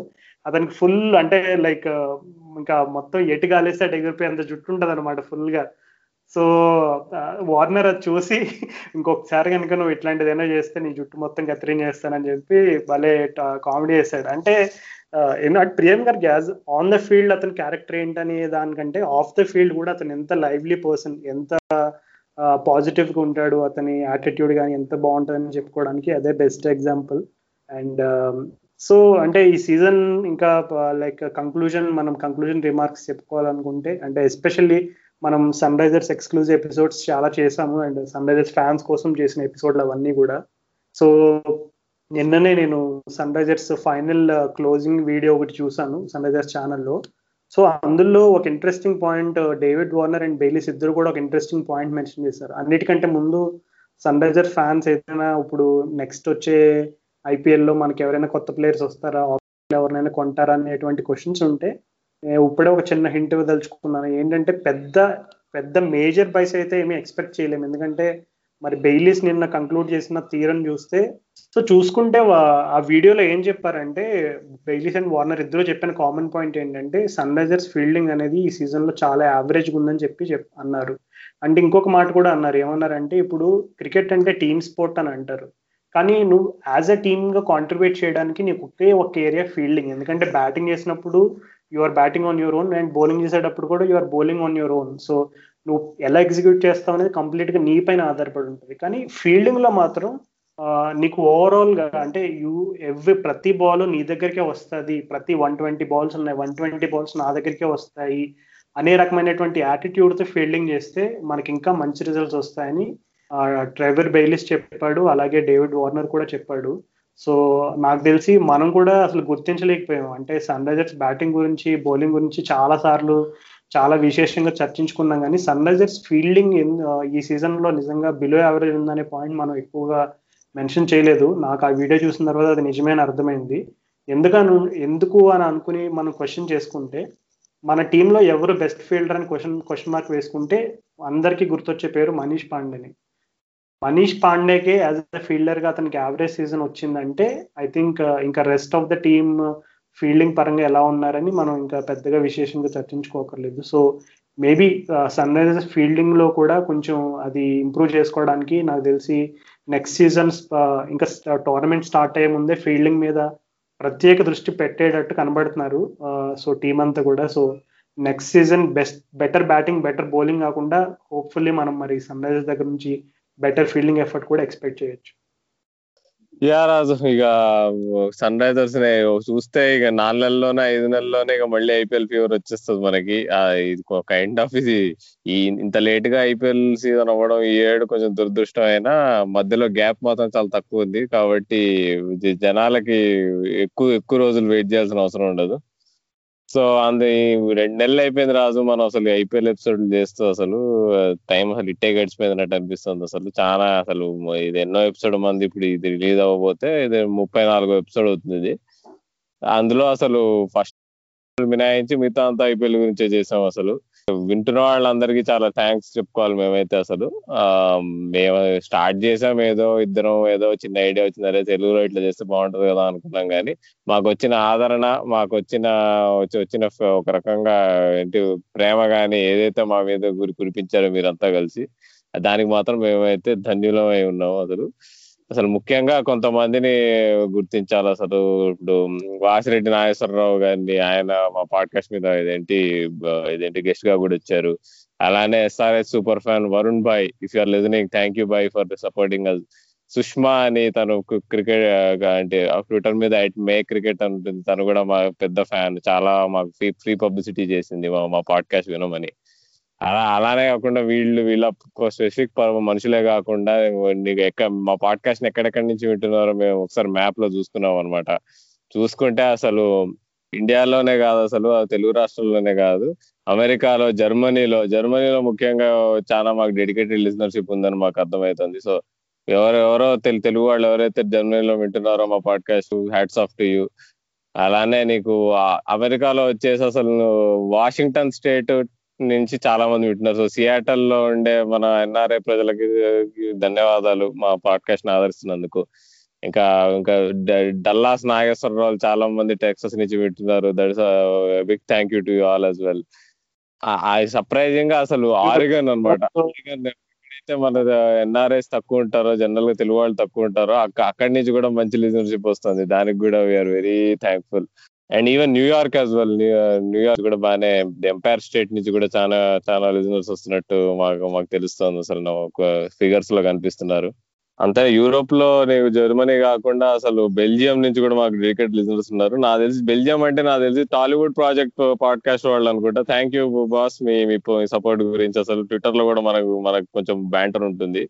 అతనికి ఫుల్ అంటే లైక్ ఇంకా మొత్తం ఎటు కాలేస్తే అటు ఎగిరిపోయి అంత జుట్టు ఉంటుంది అనమాట ఫుల్గా సో వార్నర్ అది చూసి ఇంకొకసారి కనుక నువ్వు ఇట్లాంటిదైనా చేస్తే నీ జుట్టు మొత్తం కత్తిరిన్ చేస్తానని చెప్పి భలే కామెడీ చేశాడు. అంటే అటు ప్రియం గారు గ్యాజ్ ఆన్ ద ఫీల్డ్ అతని క్యారెక్టర్ ఏంటనే దానికంటే ఆఫ్ ద ఫీల్డ్ కూడా అతను ఎంత లైవ్లీ పర్సన్ ఎంత పాజిటివ్గా ఉంటాడు అతని యాటిట్యూడ్ కానీ ఎంత బాగుంటుందని చెప్పుకోవడానికి అదే బెస్ట్ ఎగ్జాంపుల్ అండ్ సో అంటే ఈ సీజన్ ఇంకా లైక్ కంక్లూజన్ మనం కంక్లూజన్ రిమార్క్స్ చెప్పుకోవాలనుకుంటే అంటే ఎస్పెషల్లీ మనం సన్ రైజర్స్ ఎక్స్క్లూజివ్ ఎపిసోడ్స్ చాలా చేసాము అండ్ సన్ రైజర్స్ ఫ్యాన్స్ కోసం చేసిన ఎపిసోడ్లు అవన్నీ కూడా. సో నిన్ననే నేను Sunrisers final closing video ఒకటి చూసాను సన్ రైజర్స్ ఛానల్లో సో అందులో ఒక interesting point David Warner and Bayliss ఇద్దరు కూడా ఒక ఇంట్రెస్టింగ్ పాయింట్ మెన్షన్ చేశారు. అన్నిటికంటే ముందు సన్ రైజర్ ఫ్యాన్స్ ఏదైనా ఇప్పుడు నెక్స్ట్ వచ్చే ఐపీఎల్లో మనకి ఎవరైనా కొత్త ప్లేయర్స్ వస్తారా ఎవరినైనా కొంటారా అనేటువంటి క్వశ్చన్స్ ఉంటే ఇప్పుడే ఒక చిన్న హింట్ దలుచుకున్నాను ఏంటంటే పెద్ద పెద్ద మేజర్ బైస్ అయితే ఏమీ ఎక్స్పెక్ట్ చేయలేము. ఎందుకంటే మరి బెయిలీస్ నిన్న కంక్లూడ్ చేసిన తీరం చూస్తే సో చూసుకుంటే ఆ వీడియోలో ఏం చెప్పారంటే బెయిలీస్ అండ్ వార్నర్ ఇద్దరు చెప్పిన కామన్ పాయింట్ ఏంటంటే సన్ రైజర్స్ ఫీల్డింగ్ అనేది ఈ సీజన్లో చాలా యావరేజ్ ఉందని చెప్పి చెప్ అన్నారు. అంటే ఇంకొక మాట కూడా అన్నారు. ఏమన్నారంటే ఇప్పుడు క్రికెట్ అంటే టీమ్ స్పోర్ట్ అని అంటారు. కానీ నువ్వు యాజ్ అ టీమ్గా కాంట్రిబ్యూట్ చేయడానికి నీకు ఒకే ఒక ఏరియా ఫీల్డింగ్ ఎందుకంటే బ్యాటింగ్ చేసినప్పుడు you are batting on your own and bowling చేసేటప్పుడు కూడా you are bowling on your own so నువ్వు ఎలా ఎగ్జిక్యూట్ చేస్తావు అనేది కంప్లీట్గా నీ పైన ఆధారపడి ఉంటుంది. కానీ ఫీల్డింగ్లో మాత్రం నీకు ఓవరాల్గా అంటే యూ ఎవ్రీ ప్రతి బాల్ నీ దగ్గరికే వస్తుంది. ప్రతి వన్ ట్వంటీ బాల్స్ ఉన్నాయి. వన్ ట్వంటీ బాల్స్ నా దగ్గరికే వస్తాయి. అనే రకమైనటువంటి యాటిట్యూడ్తో ఫీల్డింగ్ చేస్తే మనకి ఇంకా మంచి రిజల్ట్స్ వస్తాయని ట్రెవర్ బెయిలిస్ చెప్పాడు. అలాగే డేవిడ్ వార్నర్ కూడా చెప్పాడు. సో నాకు తెలిసి మనం కూడా అసలు గుర్తించలేకపోయాం. అంటే సన్ రైజర్స్ బ్యాటింగ్ గురించి బౌలింగ్ గురించి చాలా సార్లు చాలా విశేషంగా చర్చించుకున్నాం. కానీ సన్ రైజర్స్ ఫీల్డింగ్ ఈ సీజన్లో నిజంగా బిలో యావరేజ్ ఉందనే పాయింట్ మనం ఎక్కువగా మెన్షన్ చేయలేదు. నాకు ఆ వీడియో చూసిన తర్వాత అది నిజమైన అర్థమైంది. ఎందుకని ఎందుకు అని అనుకుని మనం క్వశ్చన్ చేసుకుంటే మన టీంలో ఎవరు బెస్ట్ ఫీల్డర్ అని క్వశ్చన్ క్వశ్చన్ మార్క్ వేసుకుంటే అందరికీ గుర్తొచ్చే పేరు మనీష్ పాండేని. మనీష్ పాండేకే యాజ్ అ ఫీల్డర్గా అతనికి యావరేజ్ సీజన్ వచ్చిందంటే ఐ థింక్ ఇంకా rest of the team fielding పరంగా ఎలా ఉన్నారని మనం ఇంకా పెద్దగా విశేషంగా చర్చించుకోకర్లేదు. సో మేబీ సన్ రైజర్స్ ఫీల్డింగ్లో కూడా కొంచెం అది ఇంప్రూవ్ చేసుకోవడానికి నాకు తెలిసి నెక్స్ట్ సీజన్స్ ఇంకా టోర్నమెంట్ స్టార్ట్ అయ్యే ముందే ఫీల్డింగ్ మీద ప్రత్యేక దృష్టి పెట్టేటట్టు కనబడుతున్నారు సో టీం అంతా కూడా. So next season best better batting better bowling కాకుండా హోప్ఫుల్లీ మనం మరి సన్ రైజర్స్ దగ్గర నుంచి బెటర్ ఫీల్డింగ్ ఎఫర్ట్ కూడా ఎక్స్పెక్ట్ చేయొచ్చు. యా రాజు. ఇక సన్ రైజర్స్ చూస్తే ఇక నాలుగు నెలల్లోనే ఐదు నెలల్లోనే ఇక మళ్ళీ ఐపీఎల్ ఫీవర్ వచ్చేస్తుంది మనకి. ఇది కైండ్ ఆఫ్ ఇది ఈ ఇంత లేట్గా ఐపీఎల్ సీజన్ అవ్వడం ఈ ఏడు కొంచెం దురదృష్టం అయినా మధ్యలో గ్యాప్ మాత్రం చాలా తక్కువ ఉంది. కాబట్టి జనాలకి ఎక్కువ ఎక్కువ రోజులు వెయిట్ చేయాల్సిన అవసరం ఉండదు. సో అందు రెండు నెలలు అయిపోయింది రాజు మనం అసలు ఐపీఎల్ ఎపిసోడ్ చేస్తూ అసలు టైం అసలు ఇట్టే గడిచిపోయినట్టు అనిపిస్తుంది అసలు. చాలా అసలు ఇది ఎన్నో ఎపిసోడ్ మంది ఇప్పుడు ఇది రిలీజ్ అవ్వబోతే ఇది ముప్పై నాలుగో ఎపిసోడ్ అవుతుంది. ఇది అందులో అసలు ఫస్ట్ మినాయించి మిగతా అంతా ఐపీఎల్ గురించే చేసాం అసలు. వింటున్న వాళ్ళందరికీ చాలా థ్యాంక్స్ చెప్పుకోవాలి మేమైతే అసలు. మేము స్టార్ట్ చేసాం ఏదో ఇద్దరం ఏదో చిన్న ఐడియా వచ్చింది. అరే తెలుగులో ఇట్లా చేస్తే బాగుంటుంది కదా అనుకున్నాం కానీ మాకు వచ్చిన ఆదరణ మాకు వచ్చిన వచ్చిన ఒక రకంగా ఏంటి ప్రేమ కానీ ఏదైతే మా మీద గురి కురిపించారో మీరంతా కలిసి దానికి మాత్రం మేమైతే ధన్యులమై ఉన్నాం అసలు. అసలు ముఖ్యంగా కొంతమందిని గుర్తించాలి. అసలు ఇప్పుడు వాసిరెడ్డి నాగేశ్వరరావు గారిని ఆయన మా పాడ్కాస్ట్ మీద ఇదేంటి ఇదేంటి గెస్ట్గా కూడా వచ్చారు అలానే SRS super fan Varun bye if you're listening thank you bye for supporting us Sushma అని తను క్రికెట్ అంటే ట్విట్టర్ మీద మే క్రికెట్ అంటుంది తను కూడా మా పెద్ద ఫ్యాన్ చాలా మాకు ఫ్రీ ఫ్రీ పబ్లిసిటీ చేసింది మా మా పాడ్కాస్ట్ వినమని. అలా అలానే కాకుండా వీళ్ళు వీళ్ళ స్పెసిఫిక్ మనుషులే కాకుండా నీకు ఎక్కడ మా పాడ్కాస్ట్ ఎక్కడెక్కడి నుంచి వింటున్నారో మేము ఒకసారి మ్యాప్లో చూసుకున్నాం అనమాట చూసుకుంటే అసలు ఇండియాలోనే కాదు అసలు తెలుగు రాష్ట్రంలోనే కాదు. అమెరికాలో జర్మనీలో జర్మనీలో ముఖ్యంగా చాలా మాకు డెడికేటెడ్ లిసనర్షిప్ ఉందని మాకు అర్థమవుతుంది. సో ఎవరు ఎవరో తెలుగు వాళ్ళు ఎవరైతే జర్మనీలో వింటున్నారో మా podcast hats off to you అలానే నీకు అమెరికాలో వచ్చేసి అసలు వాషింగ్టన్ స్టేట్ నుంచి చాలా మంది వింటున్నారు. సో సియాటల్లో ఉండే మన ఎన్ఆర్ఐ ప్రజలకి ధన్యవాదాలు మా పాడ్కాస్ట్ ఆదరిస్తున్నందుకు. ఇంకా ఇంకా డల్లాస్ నాగేశ్వరరావు చాలా మంది టెక్సస్ నుంచి వింటున్నారు. That is big thank you to all as well. సర్ప్రైజింగ్గా అసలు ఆరిగన్ అనమాట అయితే మన ఎన్ఆర్ఐస్ తక్కువ ఉంటారో జనరల్గా తెలుగు వాళ్ళు తక్కువ ఉంటారో అక్కడి నుంచి కూడా మంచి లిజనర్షిప్ వస్తుంది. దానికి కూడా we're very thankful and even New York as well New York కూడా బాగానే ఎంపైర్ స్టేట్ నుంచి కూడా చాలా చాలా లిజనర్స్ వస్తున్నట్టు మాకు మాకు తెలుస్తుంది అసలు. ఫిగర్స్లో కనిపిస్తున్నారు. అంతే యూరోప్లో నీకు జర్మనీ కాకుండా అసలు బెల్జియం నుంచి కూడా మాకు డెడికేట్ లిజనర్స్ ఉన్నారు. నాకు తెలిసి బెల్జియం అంటే నాకు తెలిసి టాలీవుడ్ ప్రాజెక్ట్ పాడ్కాస్ట్ వాళ్ళు అనుకుంటా. థ్యాంక్ యూ బాస్ మీ మీ సపోర్ట్ గురించి అసలు ట్విట్టర్లో కూడా మనకు మనకు కొంచెం బ్యాంటర్ ఉంటుంది.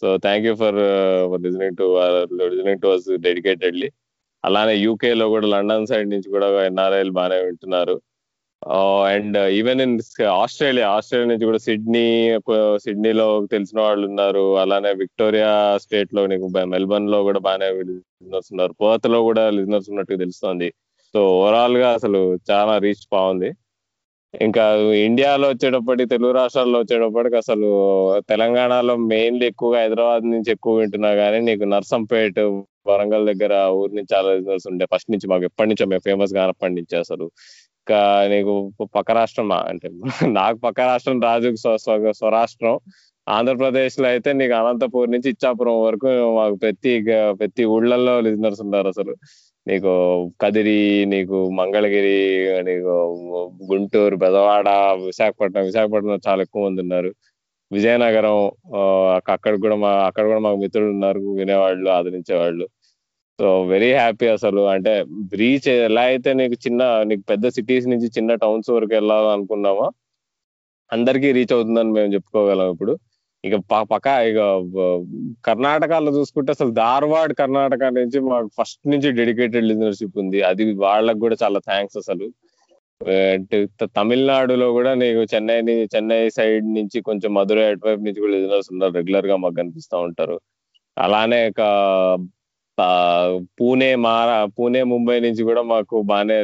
So thank you for listening to listening to us dedicatedly అలానే యూకే లో కూడా లండన్ సైడ్ నుంచి కూడా ఎన్ఆర్ఐలు బాగానే వింటున్నారు. And even in Australia Australia నుంచి కూడా సిడ్నీ సిడ్నీలో తెలిసిన వాళ్ళు ఉన్నారు. అలానే విక్టోరియా స్టేట్లో నీకు మెల్బర్న్లో కూడా బాగానే లిజనర్స్ ఉన్నారు. పర్త్లో కూడా లిజనర్స్ ఉన్నట్టు తెలుస్తుంది. సో ఓవరాల్గా అసలు చాలా రీచ్ బాగుంది. ఇంకా ఇండియాలో వచ్చేటప్పటికి తెలుగు రాష్ట్రాల్లో వచ్చేటప్పటికి అసలు తెలంగాణలో మెయిన్లీ ఎక్కువగా హైదరాబాద్ నుంచి ఎక్కువ వింటున్నా కానీ నీకు నర్సంపేట వరంగల్ దగ్గర ఊరి నుంచి చాలా లిజనర్స్ ఉండే ఫస్ట్ నుంచి మాకు ఎప్పటి నుంచో మేము ఫేమస్ కానప్పటి నుంచి అసలు. ఇంకా నీకు పక్క రాష్ట్రం అంటే నాకు పక్క రాష్ట్రం రాజు స్వరాష్ట్రం. ఆంధ్రప్రదేశ్లో అయితే నీకు అనంతపూర్ నుంచి ఇచ్చాపురం వరకు మాకు ప్రతి ప్రతి ఊళ్ళల్లో లిజనర్స్ ఉన్నారు అసలు. నీకు కదిరి నీకు మంగళగిరి నీకు గుంటూరు బెదవాడ విశాఖపట్నం విశాఖపట్నం చాలా ఎక్కువ మంది ఉన్నారు. విజయనగరం అక్కడ కూడా మా అక్కడ కూడా మాకు మిత్రులు ఉన్నారు వినేవాళ్ళు ఆదరించేవాళ్ళు. సో వెరీ హ్యాపీ అసలు. అంటే రీచ్ ఎలా అయితే నీకు చిన్న నీకు పెద్ద సిటీస్ నుంచి చిన్న టౌన్స్ వరకు వెళ్ళాలనుకున్నామో అందరికీ రీచ్ అవుతుందని మేము చెప్పుకోగలం ఇప్పుడు. ఇక పక్క ఇక కర్ణాటకలో చూసుకుంటే అసలు ధార్వాడ్ కర్ణాటక నుంచి మాకు ఫస్ట్ నుంచి డెడికేటెడ్ లిజనర్షిప్ ఉంది. అది వాళ్ళకు కూడా చాలా థ్యాంక్స్ అసలు. తమిళనాడులో కూడా నీకు చెన్నై చెన్నై సైడ్ నుంచి కొంచెం మధురై అటువైపు నుంచి కూడా లిజనర్స్ ఉన్నారు. రెగ్యులర్గా మాకు కనిపిస్తూ ఉంటారు. అలానే ఒక పూణే మారా పూణే ముంబై నుంచి కూడా మాకు బాగానే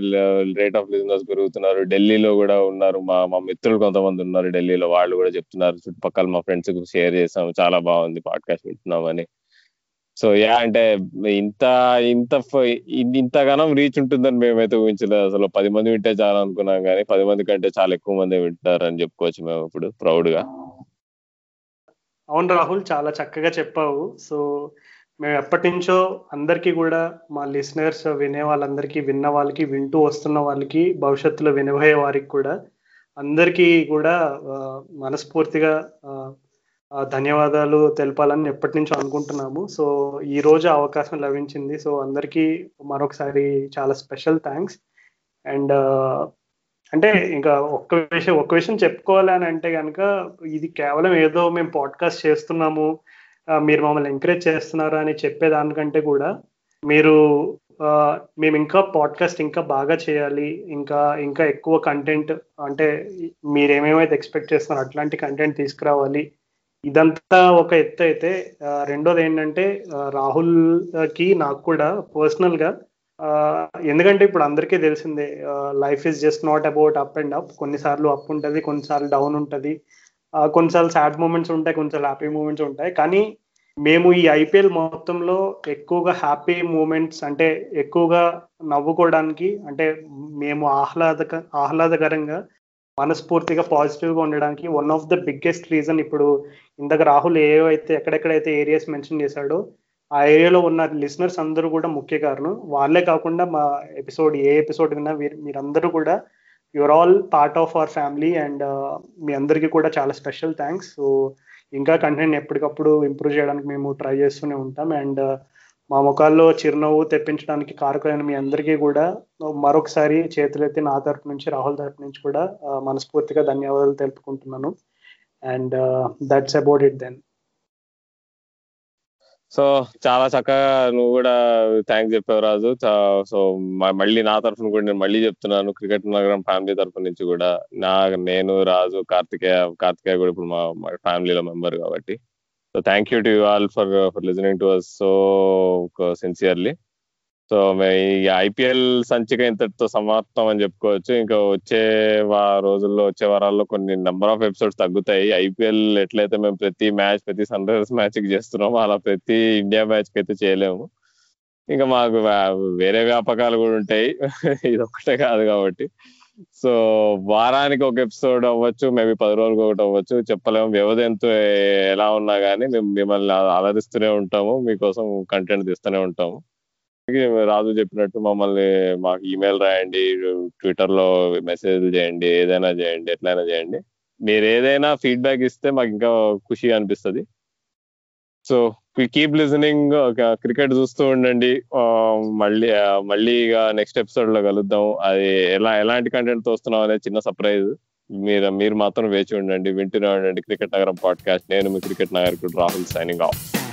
రేట్ ఆఫ్ లిజనర్స్ పెరుగుతున్నారు. ఢిల్లీలో కూడా ఉన్నారు మా మా మిత్రులు కొంతమంది ఉన్నారు ఢిల్లీలో. వాళ్ళు కూడా చెప్తున్నారు చుట్టుపక్కల మా ఫ్రెండ్స్కి షేర్ చేసాం చాలా బాగుంది పాడ్కాస్ట్ వింటున్నామని సో యా అంటే ఇంత ఇంత ఇంతగానం రీచ్ ఉంటుందని మేమైతే ఊహించలేదు. అసలు పది మంది వింటే చాలా అనుకున్నాం కానీ పది మంది కంటే చాలా ఎక్కువ మంది వింటారు అని చెప్పుకోవచ్చు మేము ఇప్పుడు ప్రౌడ్గా అవును రాహుల్ చాలా చక్కగా చెప్పావు. సో మేము ఎప్పటి నుంచో అందరికీ కూడా మా లిసనర్స్ వినే వాళ్ళందరికీ విన్న వాళ్ళకి వింటూ వస్తున్న వాళ్ళకి భవిష్యత్తులో వినబోయే వారికి కూడా అందరికీ కూడా మనస్ఫూర్తిగా ధన్యవాదాలు తెలపాలని ఎప్పటి నుంచో అనుకుంటున్నాము. సో ఈ రోజు అవకాశం లభించింది. సో అందరికీ మరొకసారి చాలా స్పెషల్ థ్యాంక్స్. అండ్ అంటే ఇంకా ఒక్క విషయం ఒక్క విషయం చెప్పుకోవాలి అని అంటే కనుక ఇది కేవలం ఏదో మేము పాడ్కాస్ట్ చేస్తున్నాము మీరు మమ్మల్ని ఎంకరేజ్ చేస్తున్నారు అని చెప్పేదానికంటే కూడా మీరు మేము ఇంకా పాడ్కాస్ట్ ఇంకా బాగా చేయాలి ఇంకా ఇంకా ఎక్కువ కంటెంట్ అంటే మీరు ఏమేమైతే ఎక్స్పెక్ట్ చేస్తున్నారు అట్లాంటి కంటెంట్ తీసుకురావాలి. ఇదంతా ఒక ఎత్తు అయితే రెండోది ఏంటంటే రాహుల్కి నాకు కూడా పర్సనల్గా ఎందుకంటే ఇప్పుడు అందరికీ తెలిసిందే life is just not about up and up కొన్నిసార్లు అప్ ఉంటుంది కొన్నిసార్లు డౌన్ ఉంటుంది. కొన్నిసార్లు సాడ్ మూమెంట్స్ ఉంటాయి కొన్నిసార్లు హ్యాపీ మూమెంట్స్ ఉంటాయి. కానీ మేము ఈ ఐపీఎల్ మొత్తంలో ఎక్కువగా హ్యాపీ మూమెంట్స్ అంటే ఎక్కువగా నవ్వుకోవడానికి అంటే మేము ఆహ్లాదక ఆహ్లాదకరంగా మనస్ఫూర్తిగా పాజిటివ్గా ఉండడానికి one of the biggest reason ఇప్పుడు ఇందాక రాహుల్ ఏవైతే ఎక్కడెక్కడైతే ఏరియాస్ మెన్షన్ చేశాడో ఆ ఏరియాలో ఉన్న లిసనర్స్ అందరూ కూడా ముఖ్య కారణం. వాళ్ళే కాకుండా మా ఎపిసోడ్ ఏ ఎపిసోడ్ విన్నా మీరందరూ కూడా your all part of our family and మీ అందరికీ కూడా చాలా స్పెషల్ థ్యాంక్స్ సో ఇంకా కంటెంట్ ఎప్పటికప్పుడు ఇంప్రూవ్ చేయడానికి మేము ట్రై చేస్తూనే ఉంటాం. అండ్ uh, మా ముఖాల్లో చిరునవ్వు తెప్పించడానికి కారకులైన మీ అందరికీ కూడా మరొకసారి చేతులెత్తి నా తరపు నుంచి రాహుల్ తరపు నుంచి కూడా మనస్ఫూర్తిగా ధన్యవాదాలు తెలుపుకుంటున్నాను. And that's about it then so చాలా చక్కగా నువ్వు కూడా థ్యాంక్స్ చెప్పావు రాజు. సో మళ్ళీ నా తరఫున కూడా నేను మళ్ళీ చెప్తున్నాను. క్రికెట్ నగరం ఫ్యామిలీ తరఫు నుంచి కూడా నా నేను రాజు కార్తికేయ కార్తికేయ కూడా ఇప్పుడు మా ఫ్యామిలీలో మెంబర్ కాబట్టి. So thank you to all for for listening to us so sincerely so ఈ ఐపీఎల్ సంచిక ఇంతటితో సమాప్తం అని చెప్పుకోవచ్చు. ఇంకా వచ్చే రోజుల్లో వచ్చే వారాల్లో కొన్ని నెంబర్ ఆఫ్ ఎపిసోడ్స్ తగ్గుతాయి. ఐపీఎల్ ఎట్లయితే మేము ప్రతి మ్యాచ్ ప్రతి సన్ రైజర్స్ మ్యాచ్కి చేస్తున్నామో అలా ప్రతి ఇండియా మ్యాచ్కి అయితే చేయలేము. ఇంకా మాకు వేరే వ్యాపకాలు కూడా ఉంటాయి. ఇది ఒక్కటే కాదు కాబట్టి. సో వారానికి ఒక ఎపిసోడ్ అవ్వచ్చు మేబీ పది రోజులకు ఒకటి అవ్వచ్చు. చెప్పలేము. వ్యవధి ఎంత ఎలా ఉన్నా కానీ మేము మిమ్మల్ని అలరిస్తూనే ఉంటాము. మీకోసం కంటెంట్ తీస్తూనే ఉంటాము. రాజు చెప్పినట్టు మమ్మల్ని మాకు ఈమెయిల్ రాయండి ట్విట్టర్లో మెసేజ్ చేయండి ఏదైనా చేయండి ఎట్లయినా చేయండి. మీరు ఏదైనా ఫీడ్బ్యాక్ ఇస్తే మాకు ఇంకా ఖుషిగా అనిపిస్తుంది. సో కీప్ లిజనింగ్ క్రికెట్ చూస్తూ ఉండండి. మళ్ళీ మళ్ళీ ఇక నెక్స్ట్ ఎపిసోడ్లో కలుద్దాం. అది ఎలా ఎలాంటి కంటెంట్ తోస్తున్నాం అనేది చిన్న సర్ప్రైజ్ మీరు మీరు మాత్రం వేచి ఉండండి వింటూనే ఉండండి. క్రికెట్ నగరం పాడ్కాస్ట్ నేను మీ క్రికెట్ నాయకుడు రాహుల్ సైనింగ్ ఆఫ్